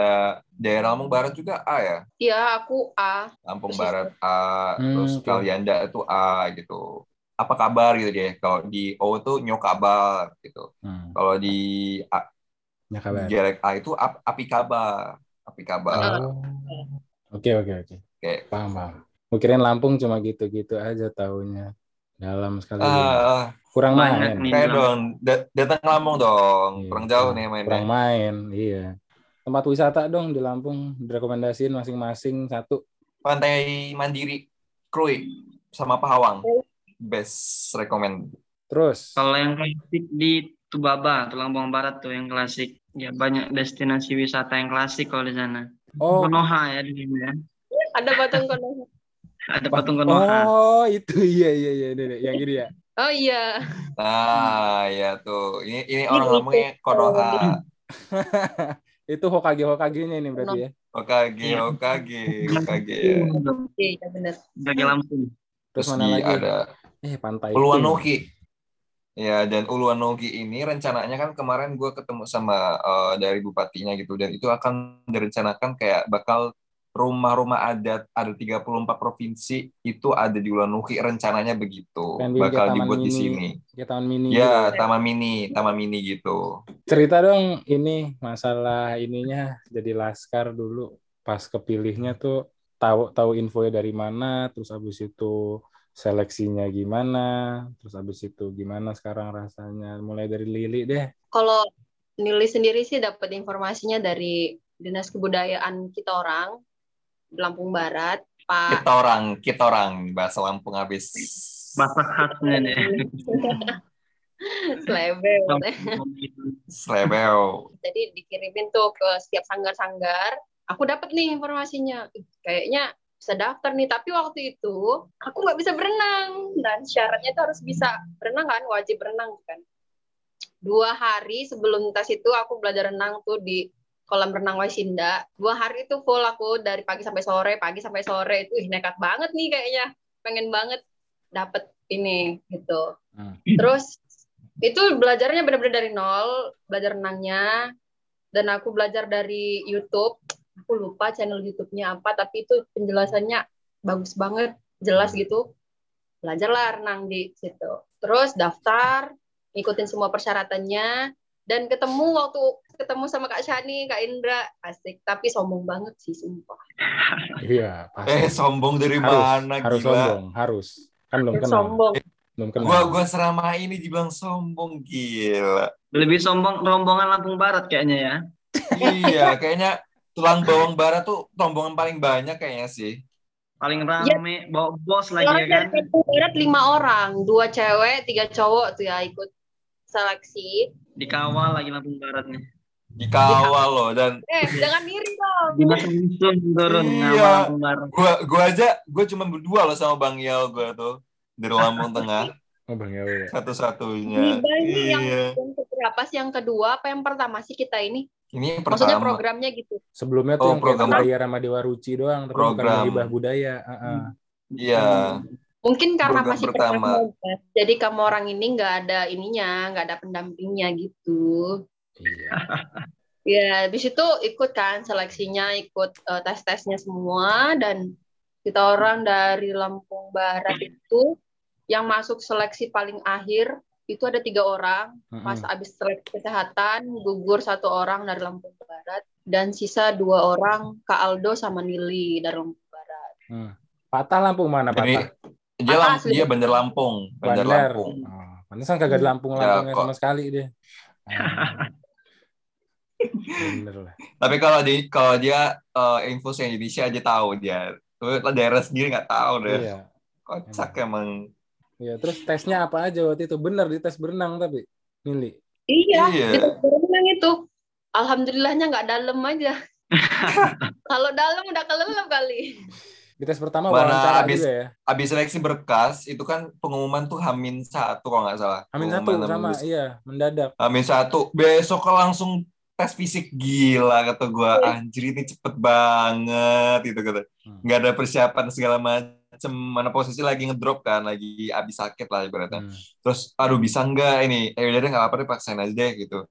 daerah Lampung Barat juga A ya. Iya, aku A. Lampung Pesisir. Barat A, Hmm, terus oke. Kalianda itu A gitu. Apa kabar gitu dia? Kalau di O tuh nyok kabar gitu. Hmm. Kalau di A, Ya kabar. dialek A itu ap- api kabar, api kabar. Oh. Oke oke oke. Kayak Paham paham. Gue kirain Lampung cuma gitu-gitu aja taunya. Dalam sekali. ah, Kurang banyak main. kayak dong, da- datang ke Lampung dong, Iya, kurang jauh nih mainnya. Kurang main, iya. Tempat wisata dong di Lampung direkomendasiin masing-masing satu. Pantai Mandiri, Krui, sama Pahawang. Best recommend. Terus Kalau yang klasik di Tubaba, tuh Lampung Barat tuh yang klasik. Ya banyak destinasi wisata yang klasik kalau di sana. oh Konoha ya di sini ya. Ada patung konoha. Ada patung Konoha. oh itu iya iya iya ini, ini, yang gini ya. Oh iya. Nah, ya tuh. Ini ini Ini orang itu. Lampungnya Konoha. itu Hokage Hokage-nya ini berarti ya. Okage, Iya. Okage, Okage ya. Iya, benar. Sebagai Lampung. Terus Terus mana di- lagi? ada Eh pantai. Uluwanoki. Ya, dan Uluwanoki ini rencananya kan kemarin gue ketemu sama eh, dari bupatinya gitu dan itu akan direncanakan kayak bakal rumah-rumah adat ada 34 provinsi itu ada di Uluwanoki rencananya begitu Pengen bakal dibuat di mini. sini. Kayak taman mini. Ya, gitu. taman mini, taman mini gitu. Cerita dong ini masalah ininya jadi laskar dulu pas kepilihnya tuh tahu tahu infonya dari mana, terus habis itu seleksinya gimana, terus habis itu gimana sekarang rasanya. Mulai dari Lili deh. Kalau Nili sendiri sih dapat informasinya dari Dinas Kebudayaan kita orang di Lampung Barat, Pak Kita orang, kita orang bahasa Lampung habis. Bahasa khasnya nih. Slebel. Slebel. Jadi dikirimin tuh ke setiap sanggar-sanggar. Aku dapat nih informasinya. Ih, Kayaknya bisa daftar nih. Tapi waktu itu aku nggak bisa berenang dan syaratnya tuh harus bisa berenang kan, wajib berenang kan. Dua hari sebelum tes itu aku belajar renang tuh di kolam renang Waisinda. Dua hari itu full aku dari pagi sampai sore, pagi sampai sore itu ih, nekat banget nih kayaknya. Pengen banget dapet ini gitu. Hmm. Terus itu belajarnya benar-benar dari nol, belajar renangnya dan aku belajar dari YouTube. Aku lupa channel YouTube-nya apa, tapi itu penjelasannya bagus banget, jelas gitu. Belajarlah renang di situ. Terus daftar, ikutin semua persyaratannya, dan ketemu waktu ketemu sama Kak Shani, Kak Indra, asik. Tapi sombong banget sih, sumpah. Iya, pasti. Eh, sombong dari harus, mana harus gila? sombong, harus. Kan belum kenal. Sombong. Belum kenal. Gua gua selama ini dibilang sombong gila. Lebih sombong rombongan Lampung Barat kayaknya ya. iya, kayaknya tulang bawang barat tuh rombongan paling banyak kayaknya sih. Paling rame, bawa bos lagi Orang ya kan. Lampung Barat lima orang, dua cewek, tiga cowok tuh ya ikut seleksi. Dikawal lagi Lampung Barat nih. Dikawal loh dan Eh, jangan iri dong. Dimas langsung turun Iya. gua gua aja gua cuma berdua loh sama Bang Yel gua tuh dari Lampung Tengah Oh, Bang Yawe ya. satu-satunya. Ini yang, Iya. yang keberapa sih yang kedua apa yang pertama sih kita ini? Ini yang Maksudnya pertama. programnya gitu. Sebelumnya Oh, tuh yang kayak program- budaya sama Dewa Ruci doang, tapi bukan Program. hibah budaya. Heeh. Iya. Mungkin karena Program masih pertama. pertama. Jadi kamu orang ini nggak ada ininya, nggak ada pendampingnya gitu. Iya. Ya, habis itu ikut kan seleksinya, ikut eh, tes-tesnya semua dan kita orang dari Lampung Barat itu yang masuk seleksi paling akhir itu ada tiga orang. Mm-mm. Pas abis seleksi kesehatan gugur satu orang dari Lampung Barat dan sisa dua orang Kak Aldo sama Nili dari Lampung Barat. Hmm. Patah Lampung mana Ini patah? dia, Apa Lam- asli? dia Bandar Lampung, Bandar Bandar. Lampung. Oh, pantesan kagak ada Lampung Ya, kok. sama sekali deh. Bener lah. Tapi kalau di kalau dia uh, info Indonesia aja tahu dia. Tuh daerah sendiri nggak tahu deh. Iya. Kocak emang. Iya, terus tesnya apa aja waktu itu? Bener di tes berenang tapi Nili. Iya, Iya. kita berenang itu. Alhamdulillahnya nggak dalam aja. Kalau dalam udah kelelep kali. Di tes pertama Mana abis- juga ya. Abis seleksi berkas itu kan pengumuman tuh Hamin satu kalau nggak salah. Amin satu sama, lulus. iya, mendadak. Hamin satu. Besok langsung tes fisik gila kata gua anjir ini cepet banget gitu kata. Hmm. Nggak ada persiapan segala macem. Mana posisi lagi ngedrop kan, lagi abis sakit lah ibaratnya. Hmm. Terus aduh bisa nggak ini? Eh udah deh nggak apa-apa deh paksain aja deh gitu.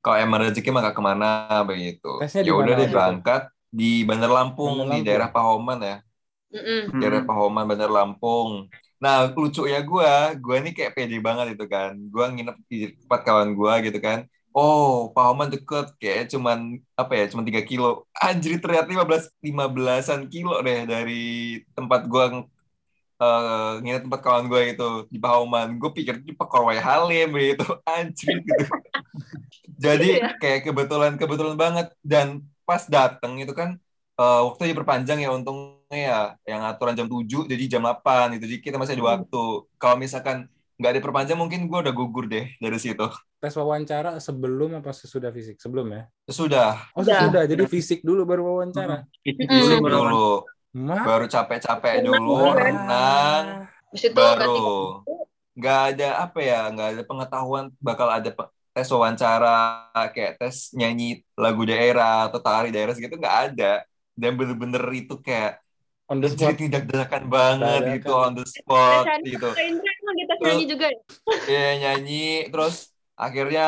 Kalau emang rezeki mah nggak ke mana begitu. Di Ya udah deh berangkat di Bandar Lampung, Bandar di Lampung. daerah Pahoman ya. Mm-mm. daerah. Pahoman Bandar Lampung. Nah, lucu ya gue, gue ini kayak pede banget itu kan. Gue nginep di tempat kawan gue gitu kan. Oh, Pahoman deket, kayak cuman apa ya, cuman 3 kilo. Anjir, ternyata 15 15-an kilo deh dari tempat gue eh nginep tempat kawan gue itu di Pahoman. Gue pikir itu Pekorwai Halim gitu. Anjir gitu. Jadi kayak kebetulan kebetulan banget dan pas dateng itu kan eh, waktu diperpanjang ya untungnya ya yang aturan jam 7 jadi jam 8 gitu jadi kita masih ada waktu kalau misalkan nggak diperpanjang mungkin gue udah gugur deh dari situ Tes wawancara sebelum apa sesudah fisik? Sebelum ya? sudah Oh, Udah. sesudah. Jadi fisik dulu baru wawancara. Itu Mm-mm. dulu fisik baru dulu Mah. baru capek-capek Tenang, dulu renang itu baru nggak ada apa ya nggak ada pengetahuan bakal ada pe- tes wawancara kayak tes nyanyi lagu daerah atau tari daerah segitu nggak ada dan bener-bener itu kayak On the spot. jadi tidak dadakan banget Dadakan. gitu on the spot Tes gitu Kak Indra kita nyanyi juga ya? ya nyanyi terus akhirnya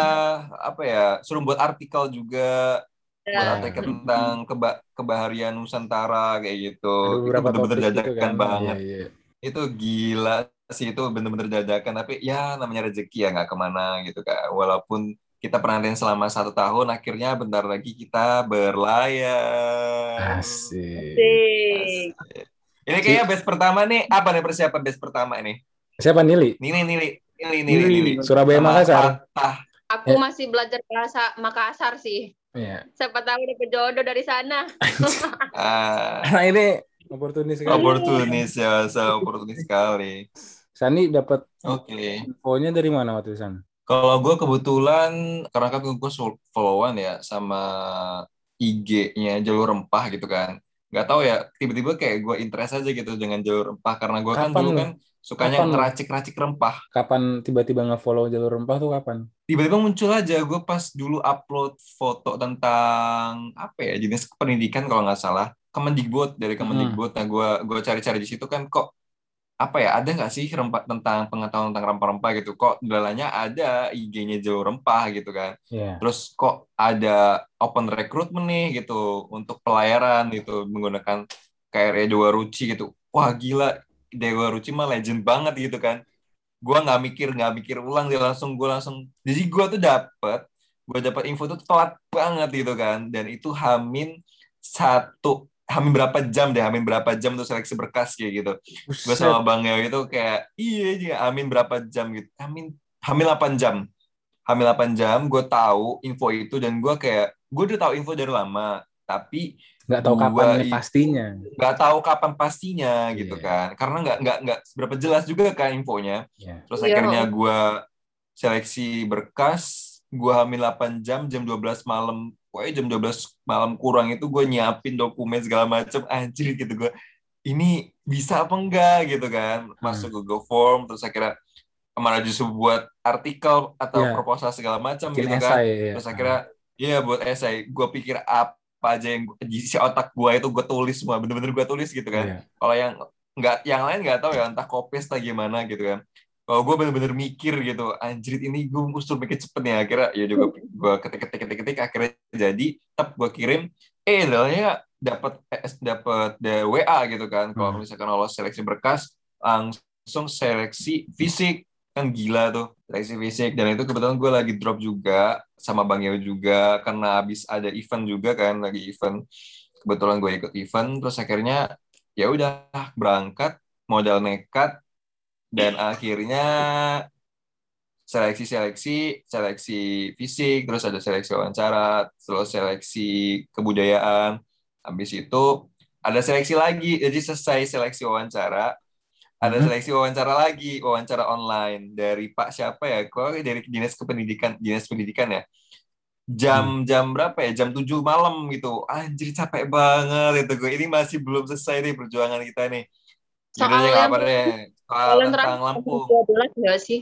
apa ya suruh buat artikel juga buat Ya. artikel tentang keba kebaharian Nusantara kayak gitu Ada itu bener-bener gitu dadakan kan. banget Iya, iya. itu gila sih itu bener-bener dadakan tapi ya namanya rezeki ya nggak ke mana gitu kan walaupun kita penantian selama satu tahun akhirnya bentar lagi kita berlayar Asik. Asik. ini kayaknya base pertama nih apa nih persiapan base pertama ini Siapa Nili? Nili Nili Nili Nili Nili. Nili Surabaya Makassar. Fatah. Aku Eh. masih belajar bahasa Makassar sih. Iya. Siapa tahu dapet jodoh dari sana. Ah, Nah, ini oportunis sekali. oportunis ya, so oportunis sekali. Sani dapat Oke. infonya dari mana waktu itu San? Kalau gue kebetulan karena kan gue followan ya sama IG-nya jalur rempah gitu kan. Gak tahu ya, tiba-tiba kayak gue interest aja gitu dengan jalur rempah karena gue kan dulu lu? kan sukanya Kapan ngeracik-racik rempah. Kapan tiba-tiba nge-follow jalur rempah tuh kapan? Tiba-tiba muncul aja gue pas dulu upload foto tentang apa ya jenis pendidikan kalau nggak salah Kemendikbud dari Kemendikbud. Nah gue gue cari-cari di situ kan kok apa ya ada nggak sih rempah tentang pengetahuan tentang rempah-rempah gitu? Kok dalamnya ada IG-nya jalur rempah gitu kan. Iya. terus kok ada open recruitment nih gitu untuk pelayaran gitu menggunakan KRE Dewa Ruci gitu. Wah gila. Dewa Ruci mah legend banget gitu kan. Gua nggak mikir nggak mikir ulang dia langsung gua langsung jadi gua tuh dapet gua dapat info tuh telat banget gitu kan. Dan itu hamin satu hamin berapa jam deh hamin berapa jam tuh seleksi berkas kayak gitu gue sama Bang Yao itu kayak iya iya Amin berapa jam gitu Amin hamil 8 jam hamil 8 jam gue tahu info itu dan gue kayak gue udah tahu info dari lama tapi nggak tahu Gua kapan pastinya. nggak tahu kapan pastinya gitu Iya. kan karena nggak nggak nggak seberapa jelas juga kan infonya Iya. terus Iya. akhirnya gue seleksi berkas gue hamil 8 jam jam 12 malam pokoknya jam 12 malam kurang itu gue nyiapin dokumen segala macam anjir gitu gue ini bisa apa enggak gitu kan Hmm. masuk Google Form terus akhirnya ke mana justru buat artikel atau Iya. proposal segala macam gitu kan esai. ya. terus akhirnya iya buat esai gue pikir apa aja yang isi otak gue itu gue tulis semua bener-bener gue tulis gitu kan Iya. kalau yang nggak yang lain nggak tahu ya entah copy atau gimana gitu kan kalau gue bener-bener mikir gitu anjir ini gue mesti bikin cepet nih. Akhirnya ya juga gue ketik ketik ketik ketik akhirnya jadi tetap gue kirim eh dalanya dapat dapat WA gitu kan. Kalau Hmm. misalkan lolos seleksi berkas langsung seleksi fisik. Kan gila tuh seleksi fisik. Dan itu kebetulan gue lagi drop juga sama Bang Yao juga karena habis ada event juga kan lagi event. Kebetulan gue ikut event terus akhirnya ya udah berangkat modal nekat dan akhirnya seleksi-seleksi, seleksi fisik, terus ada seleksi wawancara, terus seleksi kebudayaan. Habis itu ada seleksi lagi. Jadi selesai seleksi wawancara, ada Mhm. seleksi wawancara lagi, wawancara online dari Pak siapa ya? Kalau dari Dinas Kependidikan, Dinas Pendidikan ya. Jam jam berapa ya? Jam 7 malam gitu. Anjir capek banget itu gue. Ini masih belum selesai nih perjuangan kita nih. Soal Yaudah deh, nggak yang- apa deh. Kalau yang tentang terakhir Lampung. 12 nggak sih?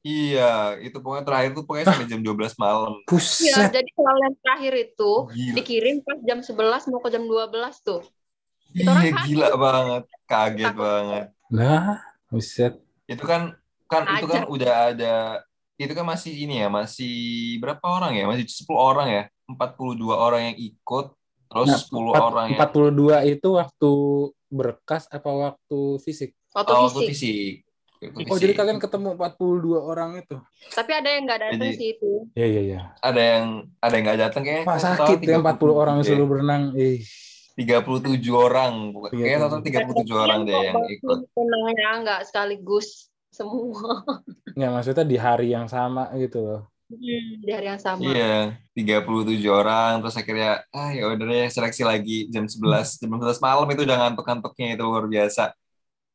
Iya, itu pokoknya terakhir tuh pokoknya sampai jam 12 malam. Iya, Buset. jadi soal yang terakhir itu Gila. dikirim pas jam 11 mau ke jam 12 tuh. Itu Iya, orang gila banget. Kaget Takut. banget. Nah, buset. Itu kan kan itu kan Ajar. udah ada itu kan masih ini ya, masih berapa orang ya? Masih 10 orang ya. 42 orang yang ikut, terus Nah, 10 Empat- orang yang 42 itu waktu berkas apa waktu fisik? Waktu oh, fisik. waktu fisik. Oh, fisik. jadi kalian ketemu 42 orang itu. Tapi ada yang nggak datang Jadi- sih itu. Iya, iya, iya. ada yang ada yang nggak datang kayaknya. Wah, sakit ya 40 orang 37 suruh berenang. Ih. 37 orang. Kayaknya total 37 orang deh yang ikut. Tenangnya nggak sekaligus semua Nggak, maksudnya di hari yang sama gitu loh. di hari yang sama. Iya, 37 orang terus akhirnya ah ya udah deh seleksi lagi jam 11. Jam 11 malam itu udah ngantuk-ngantuknya itu luar biasa.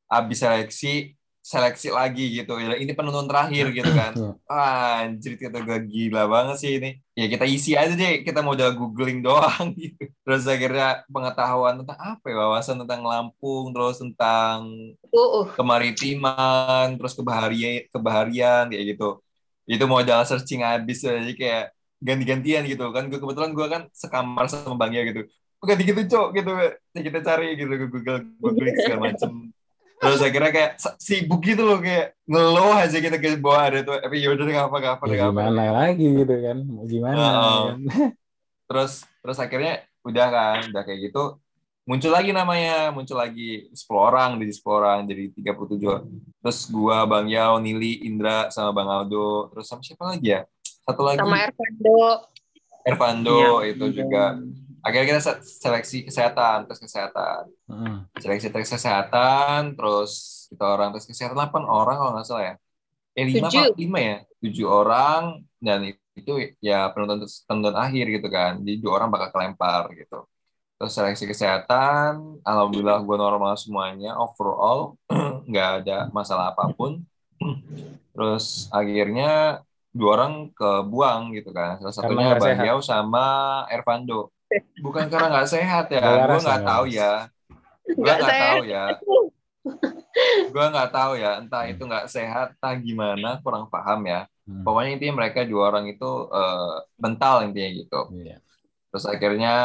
Habis seleksi seleksi lagi gitu. Ya, ini penonton terakhir gitu kan. Iya. Ah, anjir kita gue gila banget sih ini. Ya kita isi aja deh, kita modal googling doang gitu. Terus akhirnya pengetahuan tentang apa ya, wawasan tentang Lampung, terus tentang Uh, uh. kemaritiman, terus kebaharian, kebaharian kayak gitu. Itu modal searching habis jadi kayak ganti-gantian gitu kan. Gue kebetulan gue kan sekamar sama Bang ya gitu. Ganti gitu cok gitu. Ya, kita cari gitu ke Google, Google segala macem. Terus akhirnya kayak sibuk gitu loh kayak ngeluh aja kita ke bawah ada tuh. Tapi yaudah nggak apa nggak apa Ya, gimana lagi gitu kan? Mau gimana? Heeh. kan? Terus terus akhirnya udah kan, udah kayak gitu muncul lagi namanya, muncul lagi 10 orang jadi 10 orang jadi 37. Terus gua, Bang Yao, Nili, Indra sama Bang Aldo, terus sama siapa lagi ya? Satu lagi Sama Ervando. Ervando Iya. itu juga. Akhirnya kita se- seleksi kesehatan, tes kesehatan. Heeh. Seleksi tes kesehatan, terus kita orang tes kesehatan 8 orang kalau nggak salah ya. Eh 5 Tujuh. apa? 5 ya? 7 orang dan itu ya penonton penonton akhir gitu kan. Jadi dua orang bakal kelempar gitu. Terus seleksi kesehatan, alhamdulillah gue normal semuanya overall, nggak ada masalah apa pun. Terus akhirnya dua orang kebuang gitu kan. Salah satunya. Bagiau sama Ervando. Bukan karena nggak sehat ya, gue nggak tahu ya. Gue Nggak tahu ya. Gue nggak tahu ya, entah itu nggak sehat, entah gimana, kurang paham ya. Hmm. Pokoknya intinya mereka dua orang itu eh, mental intinya gitu. Iya. Terus akhirnya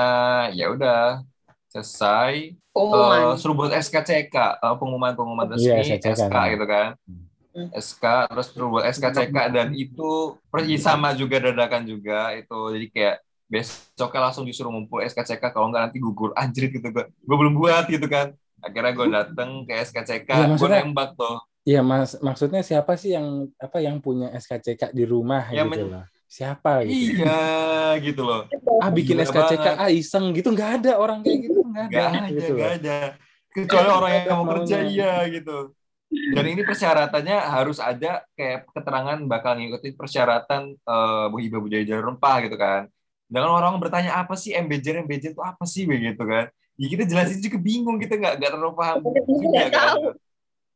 ya udah selesai Pengumuman. Eh, suruh buat SKCK eh, pengumuman pengumuman Iya, resmi SKCK, SK nah. gitu kan Hmm. SK terus suruh buat SKCK dan itu persis sama juga dadakan juga itu jadi kayak besoknya langsung disuruh ngumpul SKCK kalau nggak nanti gugur anjir gitu gue gue belum buat gitu kan akhirnya gue dateng ke SKCK Iya, gue nembak tuh Iya, Mas, maksudnya siapa sih yang apa yang punya SKCK di rumah Ya, gitu men- loh. Siapa gitu. iya gitu loh Ah, bikin Gila SKCK banget. ah iseng gitu nggak ada orang kayak gitu nggak ada, Gak ada, gitu gak ada. Kecuali orang yang mau kerja iya gitu. Dan ini persyaratannya harus ada kayak keterangan bakal ngikutin persyaratan eh Hibah Budaya Jalur Rempah gitu kan. Jangan orang bertanya apa sih MBJ MBJ itu apa sih begitu kan. Ya kita jelasin juga bingung kita nggak nggak terlalu paham juga kan.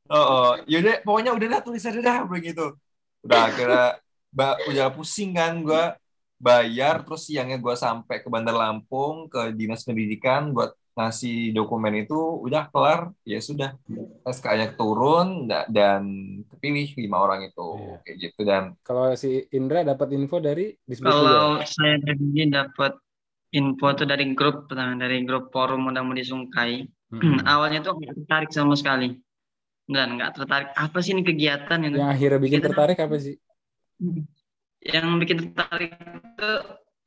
Oh, oh. yaudah pokoknya udah dah tulis aja dah begitu. Udah akhirnya ba- udah pusing kan gua bayar terus siangnya gua sampai ke Bandar Lampung ke dinas pendidikan buat ngasih dokumen itu udah kelar ya sudah SK-nya turun da- dan terpilih lima orang itu Iya. kayak gitu dan Kalau si Indra dapat info dari juga. Kalau saya pribadi dapat info tuh dari grup pertama dari grup forum muda mudi Sungkai. Mm-mm. Awalnya tuh nggak tertarik sama sekali. Dan nggak tertarik apa sih ini kegiatan itu? Yang akhirnya bikin Kita- tertarik apa sih? Yang bikin tertarik itu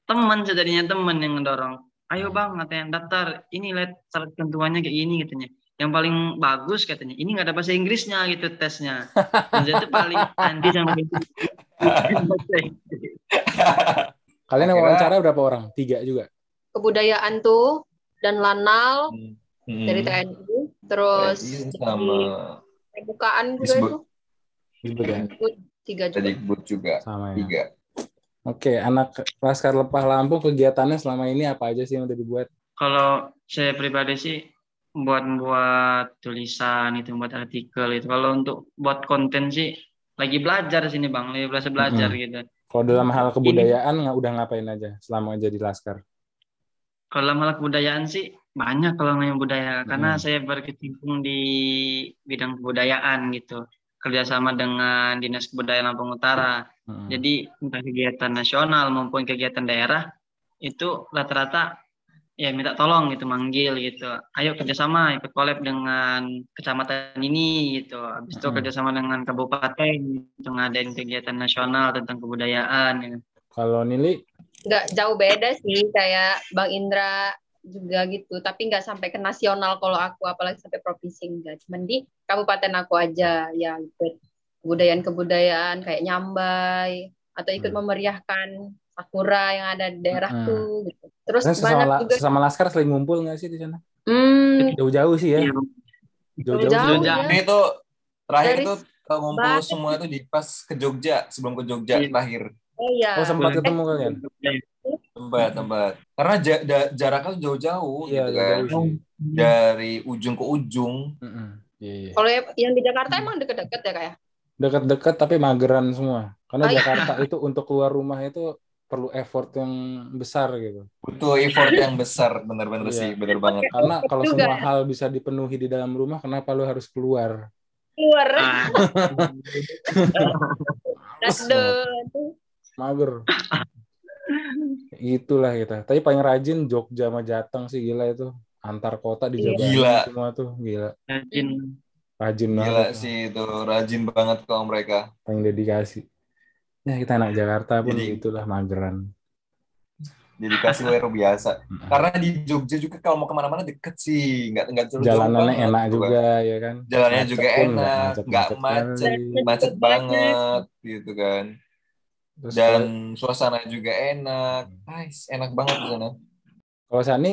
teman sejadinya teman yang ngedorong. Ayo bang, katanya daftar. Ini lihat syarat ketentuannya kayak gini katanya. Yang paling bagus katanya. Ini nggak ada bahasa Inggrisnya gitu tesnya. Dan saya tuh paling anti sama itu. Kalian yang wawancara berapa orang? Tiga juga. Kebudayaan tuh dan Lanal Hmm. dari TNI. Terus sama pembukaan juga Disebut. itu. Tiga juga. Tadikbud juga Sama ya. tiga. Oke, anak Laskar Lepah Lampung kegiatannya selama ini apa aja sih yang udah dibuat? Kalau saya pribadi sih buat-buat tulisan itu, buat artikel itu. Kalau untuk buat konten sih lagi belajar sini bang, lagi belajar belajar Mm-mm. gitu. Kalau dalam hal kebudayaan nggak udah ngapain aja selama jadi Laskar? Kalau dalam hal kebudayaan sih banyak kalau namanya budaya, karena saya berkecimpung di bidang kebudayaan gitu, kerjasama dengan Dinas Kebudayaan Lampung Utara. Mm. Jadi entah kegiatan nasional maupun kegiatan daerah itu rata-rata ya minta tolong gitu, manggil gitu. Ayo kerjasama, ikut collab dengan kecamatan ini gitu. Habis itu Mm-mm. kerjasama dengan kabupaten untuk ngadain kegiatan nasional tentang kebudayaan. Gitu. Kalau Nili, Nggak jauh beda sih kayak Bang Indra juga gitu. Tapi nggak sampai ke nasional kalau aku, apalagi sampai provinsi enggak. Cuman di kabupaten aku aja ya ikut kebudayaan-kebudayaan kayak nyambai atau ikut Hmm. memeriahkan sakura yang ada di daerahku gitu. Terus sesama, banyak la- juga sesama Laskar saling ngumpul nggak sih di sana? hmm, Jauh-jauh sih ya. Iya, Jauh-jauh. jauh sih. ya. Ini tuh terakhir Dari tuh uh, ngumpul semua tuh di pas ke Jogja sebelum ke Jogja Iya. terakhir Oh iya. Oh sempat Boleh. ketemu kalian? Tempat tempat karena ja- da- jaraknya tuh jauh-jauh Iya, gitu kan jauh sih. dari ujung ke ujung Mm-mm. Iya, iya. Kalau yang di Jakarta emang deket-deket ya kayak? Dekat-dekat tapi mageran semua. Karena Oh, iya. Jakarta itu untuk keluar rumah itu perlu effort yang besar gitu. butuh effort yang besar bener-bener Iya. sih bener banget Karena kalau Juga. semua hal bisa dipenuhi di dalam rumah, kenapa lu harus keluar? Keluar. Ah. Mager. Itulah kita. Tapi paling rajin Jogja sama Jateng sih gila itu. Antar kota di Iya. Gila. semua tuh gila. rajin. Rajin gila banget. sih itu rajin banget kalau mereka Paling dedikasi. Ya kita anak Jakarta pun Jadi- itulah mageran. dedikasi luar biasa Mm-mm. karena di Jogja juga kalau mau ke mana-mana deket sih nggak nggak jauh Jalanannya banget, enak gitu juga ya kan. Jalannya Macet juga pun enak, nggak macet. kan. macet banget gitu kan Terus dan kalau- suasana juga enak. Nice enak banget di sana. Kalau Sani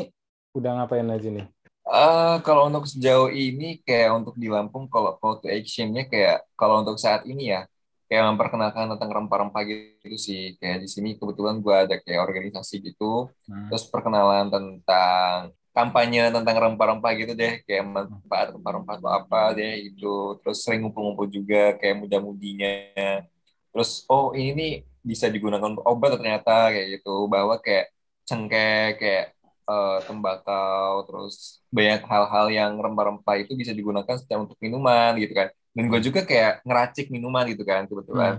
udah ngapain aja nih? Eh, kalau untuk sejauh ini kayak untuk di Lampung kalau call to actionnya kayak kalau untuk saat ini ya kayak memperkenalkan tentang rempah-rempah gitu sih. Kayak di sini kebetulan gue ada kayak organisasi gitu. Hmm. terus perkenalan tentang kampanye tentang rempah-rempah gitu deh. Kayak manfaat rempah-rempah itu apa deh itu terus sering ngumpul-ngumpul juga kayak muda-mudinya. Terus oh ini nih bisa digunakan untuk obat ternyata kayak gitu. Bahwa kayak cengkeh kayak eh, tembakau terus banyak hal-hal yang rempah-rempah itu bisa digunakan secara untuk minuman gitu kan. Dan gue juga kayak ngeracik minuman gitu kan kebetulan.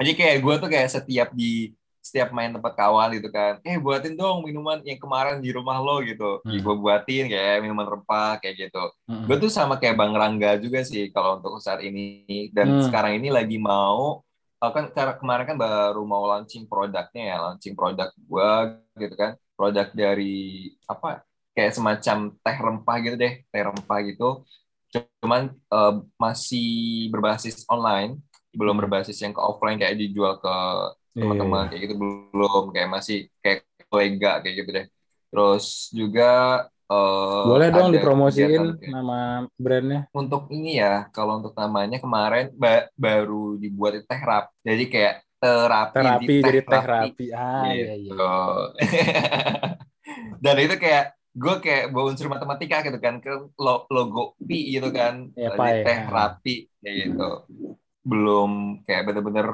Jadi kayak gue tuh kayak setiap di setiap main tempat kawan gitu kan eh buatin dong minuman yang kemarin di rumah lo gitu. Hmm. gue buatin kayak minuman rempah kayak gitu. Mm-mm. gue tuh sama kayak bang Rangga juga sih kalau untuk saat ini. Dan Hmm. sekarang ini lagi mau kan karena kemarin kan baru mau launching produknya ya launching produk gue gitu kan. Produk dari apa kayak semacam teh rempah gitu deh teh rempah gitu. Cuman eh, masih berbasis online belum Hmm. berbasis yang ke offline kayak dijual ke Iya, teman-teman kayak gitu belum kayak masih kayak kolega kayak gitu deh. Terus juga eh, Boleh dong dipromosiin kegiatan nama brandnya. untuk ini ya kalau untuk namanya kemarin ba- baru dibuat teh rap jadi kayak terapi, Terapi di jadi teh rapi. Ah iya iya. Gitu. dan itu kayak gue kayak bawa unsur matematika gitu kan ke lo- logo pi gitu kan Ya, Jadi pai. teh rapi kayak gitu belum kayak bener-bener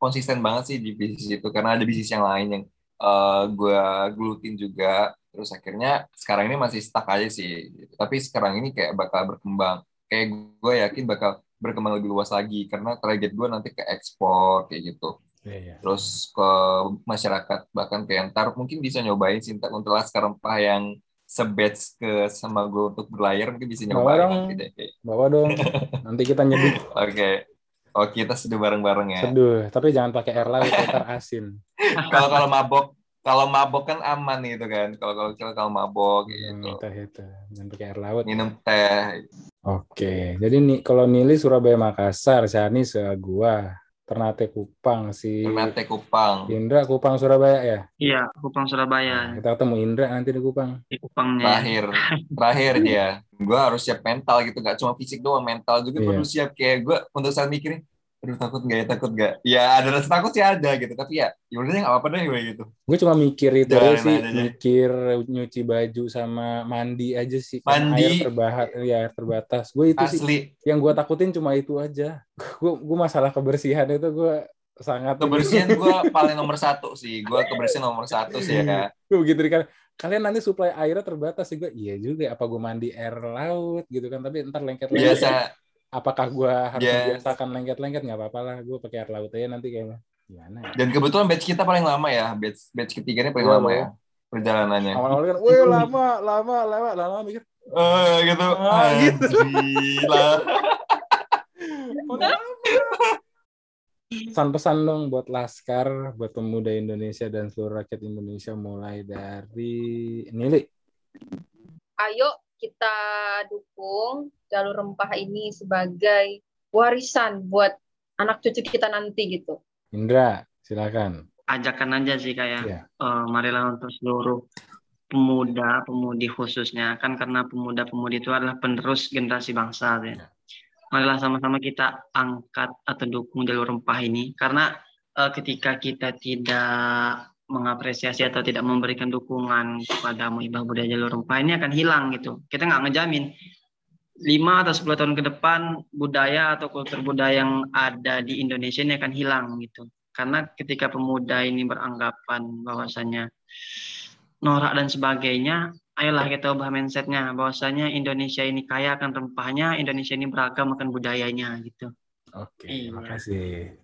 konsisten banget sih di bisnis itu karena ada bisnis yang lain yang eh, gue gelutin juga terus akhirnya sekarang ini masih stuck aja sih. Tapi sekarang ini kayak bakal berkembang. Kayak gue yakin bakal berkembang lebih luas lagi. Karena target gue nanti ke ekspor kayak gitu. Iya, iya. terus ke masyarakat bahkan ke antar mungkin bisa nyobain sintak untuk laskar rempah yang sebatch ke sama gue untuk berlayar mungkin bisa Bawa nyobain dong. nanti deh Kayak, Bawa dong. Nanti kita nyeduh oke. Oh kita sudah bareng-bareng ya. Seduh, tapi jangan pakai air laut ntar asin. kalau kalau mabok kalau mabok kan aman gitu kan kalau kalau kalau kalau mabok kayak gitu Hmm, teh itu. Jangan pakai air laut. minum teh Oke, jadi nih kalau Nili Surabaya Makassar, Shani se gua, Ternate Kupang, si Ternate Kupang Indra Kupang Surabaya ya. Iya, Kupang Surabaya Kita ketemu Indra nanti di Kupang. di Kupangnya. terakhir terakhir dia gue harus siap mental gitu gak cuma fisik doang mental juga Iya. perlu siap kayak gue untuk saat mikirin aduh takut gak ya takut gak ya ada rasa takut sih ada gitu tapi ya yaudah nggak apa-apa deh gue gitu Gue cuma mikir itu aja sih, aja mikir nyuci baju sama mandi aja sih. Kan Mandi. Air terbahat, ya air terbatas. Gue itu sih asli yang gue takutin cuma itu aja. Gue gue masalah kebersihan itu gue sangat kebersihan gue paling nomor satu sih gue kebersihan nomor satu sih ya gue begitu dikali kalian nanti suplai airnya terbatas sih gue iya juga apa gue mandi air laut gitu kan tapi ntar lengket-lengket biasa apakah gue harus Yes. membiasakan lengket-lengket nggak apa-apa lah gue pakai air laut aja nanti kayaknya gimana ya? dan kebetulan batch kita paling lama ya batch batch ketiganya paling Iya, lama loh. ya perjalanannya awal-awal kan wih lama lama lama lama mikir Eh gitu Ah, gitu. Gila. pesan-pesan dong buat Laskar, buat pemuda Indonesia dan seluruh rakyat Indonesia mulai dari Nili. Ayo kita dukung jalur rempah ini sebagai warisan buat anak cucu kita nanti gitu. Indra, silakan. ajakan aja sih kayak Iya. eh, marilah untuk seluruh pemuda pemudi khususnya kan karena pemuda pemudi itu adalah penerus generasi bangsa gitu ya. marilah sama-sama kita angkat atau dukung jalur rempah ini karena eh, ketika kita tidak mengapresiasi atau tidak memberikan dukungan kepada muhibah budaya jalur rempah ini akan hilang gitu kita nggak ngejamin lima atau 10 tahun ke depan budaya atau kultur budaya yang ada di Indonesia ini akan hilang gitu karena ketika pemuda ini beranggapan bahwasanya norak dan sebagainya, ayolah kita ubah mindsetnya bahwasanya Indonesia ini kaya akan rempahnya, Indonesia ini beragam akan budayanya gitu. Oke, Iya. makasih.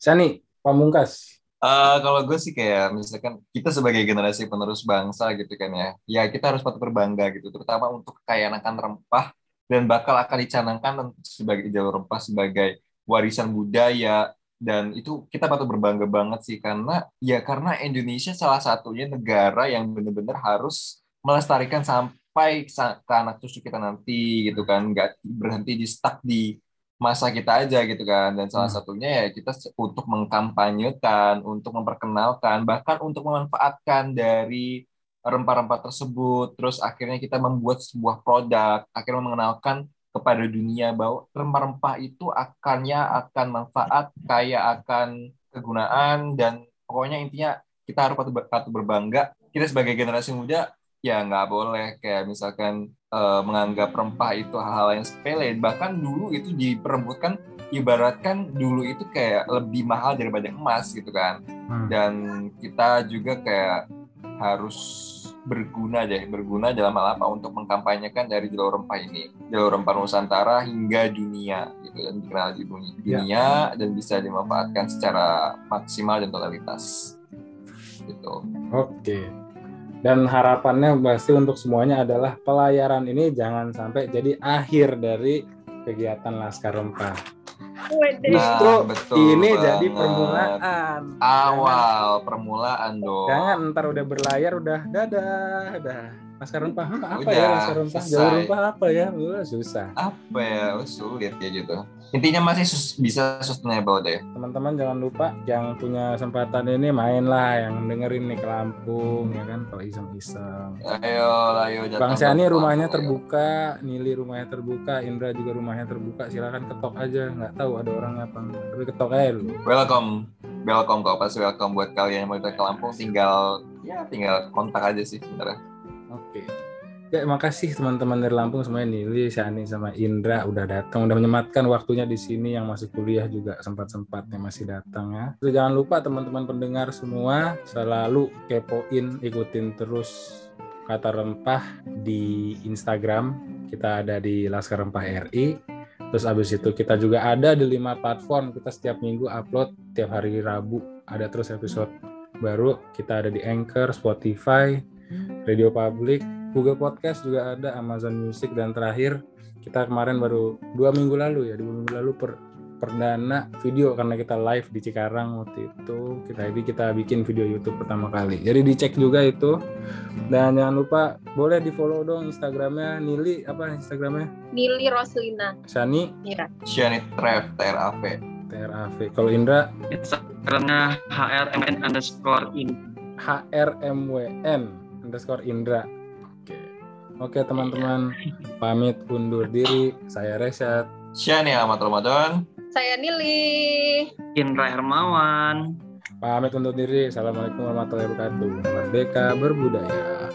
Sani, Pamungkas. Eh, kalau gue sih kayak misalkan kita sebagai generasi penerus bangsa gitu kan ya, ya kita harus patut berbangga gitu, terutama untuk kekayaan akan rempah dan bakal akan dicanangkan sebagai jalur rempah sebagai warisan budaya. Dan itu kita patut berbangga banget sih karena ya karena Indonesia salah satunya negara yang benar-benar harus melestarikan sampai sa- ke anak cucu kita nanti gitu kan nggak berhenti di stuck di masa kita aja gitu kan. Dan salah Hmm. satunya ya kita untuk mengkampanyekan untuk memperkenalkan bahkan untuk memanfaatkan dari rempah-rempah tersebut. Terus akhirnya kita membuat sebuah produk akhirnya mengenalkan kepada dunia bahwa rempah-rempah itu akannya akan manfaat kaya akan kegunaan dan pokoknya intinya kita harus patut berbangga. Kita sebagai generasi muda ya nggak boleh kayak misalkan eh, menganggap rempah itu hal-hal yang sepele. Bahkan dulu itu diperebutkan ibaratkan dulu itu kayak lebih mahal daripada emas gitu kan. Hmm. dan kita juga kayak harus berguna deh berguna dalam hal apa? Untuk mengkampanyekan dari jalur rempah ini. Jalur rempah Nusantara hingga dunia gitu dan dikenal di dunia, Ya. dunia dan bisa dimanfaatkan secara maksimal dan totalitas. Gitu. Oke. Dan harapannya pasti untuk semuanya adalah pelayaran ini jangan sampai jadi akhir dari kegiatan Laskar Rempah. Wede. Justru Nah, betul ini banget. jadi permulaan. awal permulaan dong Jangan ntar udah berlayar udah dadah, dah. Laskar Rempah apa, apa Udah, ya Laskar Rempah? selesai. Jalur Rempah apa ya? Wah, susah. apa ya sulit ya gitu intinya masih sus- bisa sustainable deh Teman-teman jangan lupa yang punya kesempatan ini main lah yang dengerin nih ke Lampung ya kan kalau iseng-iseng. ayo ayo Bang Syani ke rumahnya ayo. terbuka, Nili rumahnya terbuka, Indra juga rumahnya terbuka. Silakan ketok aja, nggak tahu ada orangnya apa. Tapi ketok aja dulu. welcome welcome kok pasti welcome buat kalian yang mau datang ke Lampung tinggal ya tinggal kontak aja sih sebenarnya Oke. Ya, makasih teman-teman dari Lampung semuanya Nili, Syani sama Indra udah datang, udah menyematkan waktunya di sini yang masih kuliah juga sempat-sempatnya masih datang ya. Terus jangan lupa teman-teman pendengar semua selalu kepoin, ikutin terus kata rempah di Instagram. Kita ada di Laskar Rempah RI. Terus abis itu kita juga ada di lima platform. Kita setiap minggu upload tiap hari Rabu. Ada terus episode baru. Kita ada di Anchor, Spotify, Radio Public, Google Podcast juga ada, Amazon Music dan terakhir kita kemarin baru dua minggu lalu ya, dua minggu lalu per, perdana video karena kita live di Cikarang waktu itu kita jadi kita bikin video YouTube pertama kali. Jadi dicek juga itu dan jangan lupa boleh di follow dong Instagramnya Nili apa Instagramnya Nili Roslina. Sani Mira. Syani Trev TRAV TRAV. Kalau Indra Instagramnya hrmn underscore in. HRMWN underscore Indra. Oke, oke teman-teman pamit undur diri. Saya reset. Syani Ahmad Ramadan. Saya Nili. Indra Hermawan. Pamit undur diri. Assalamualaikum warahmatullahi wabarakatuh. Merdeka berbudaya.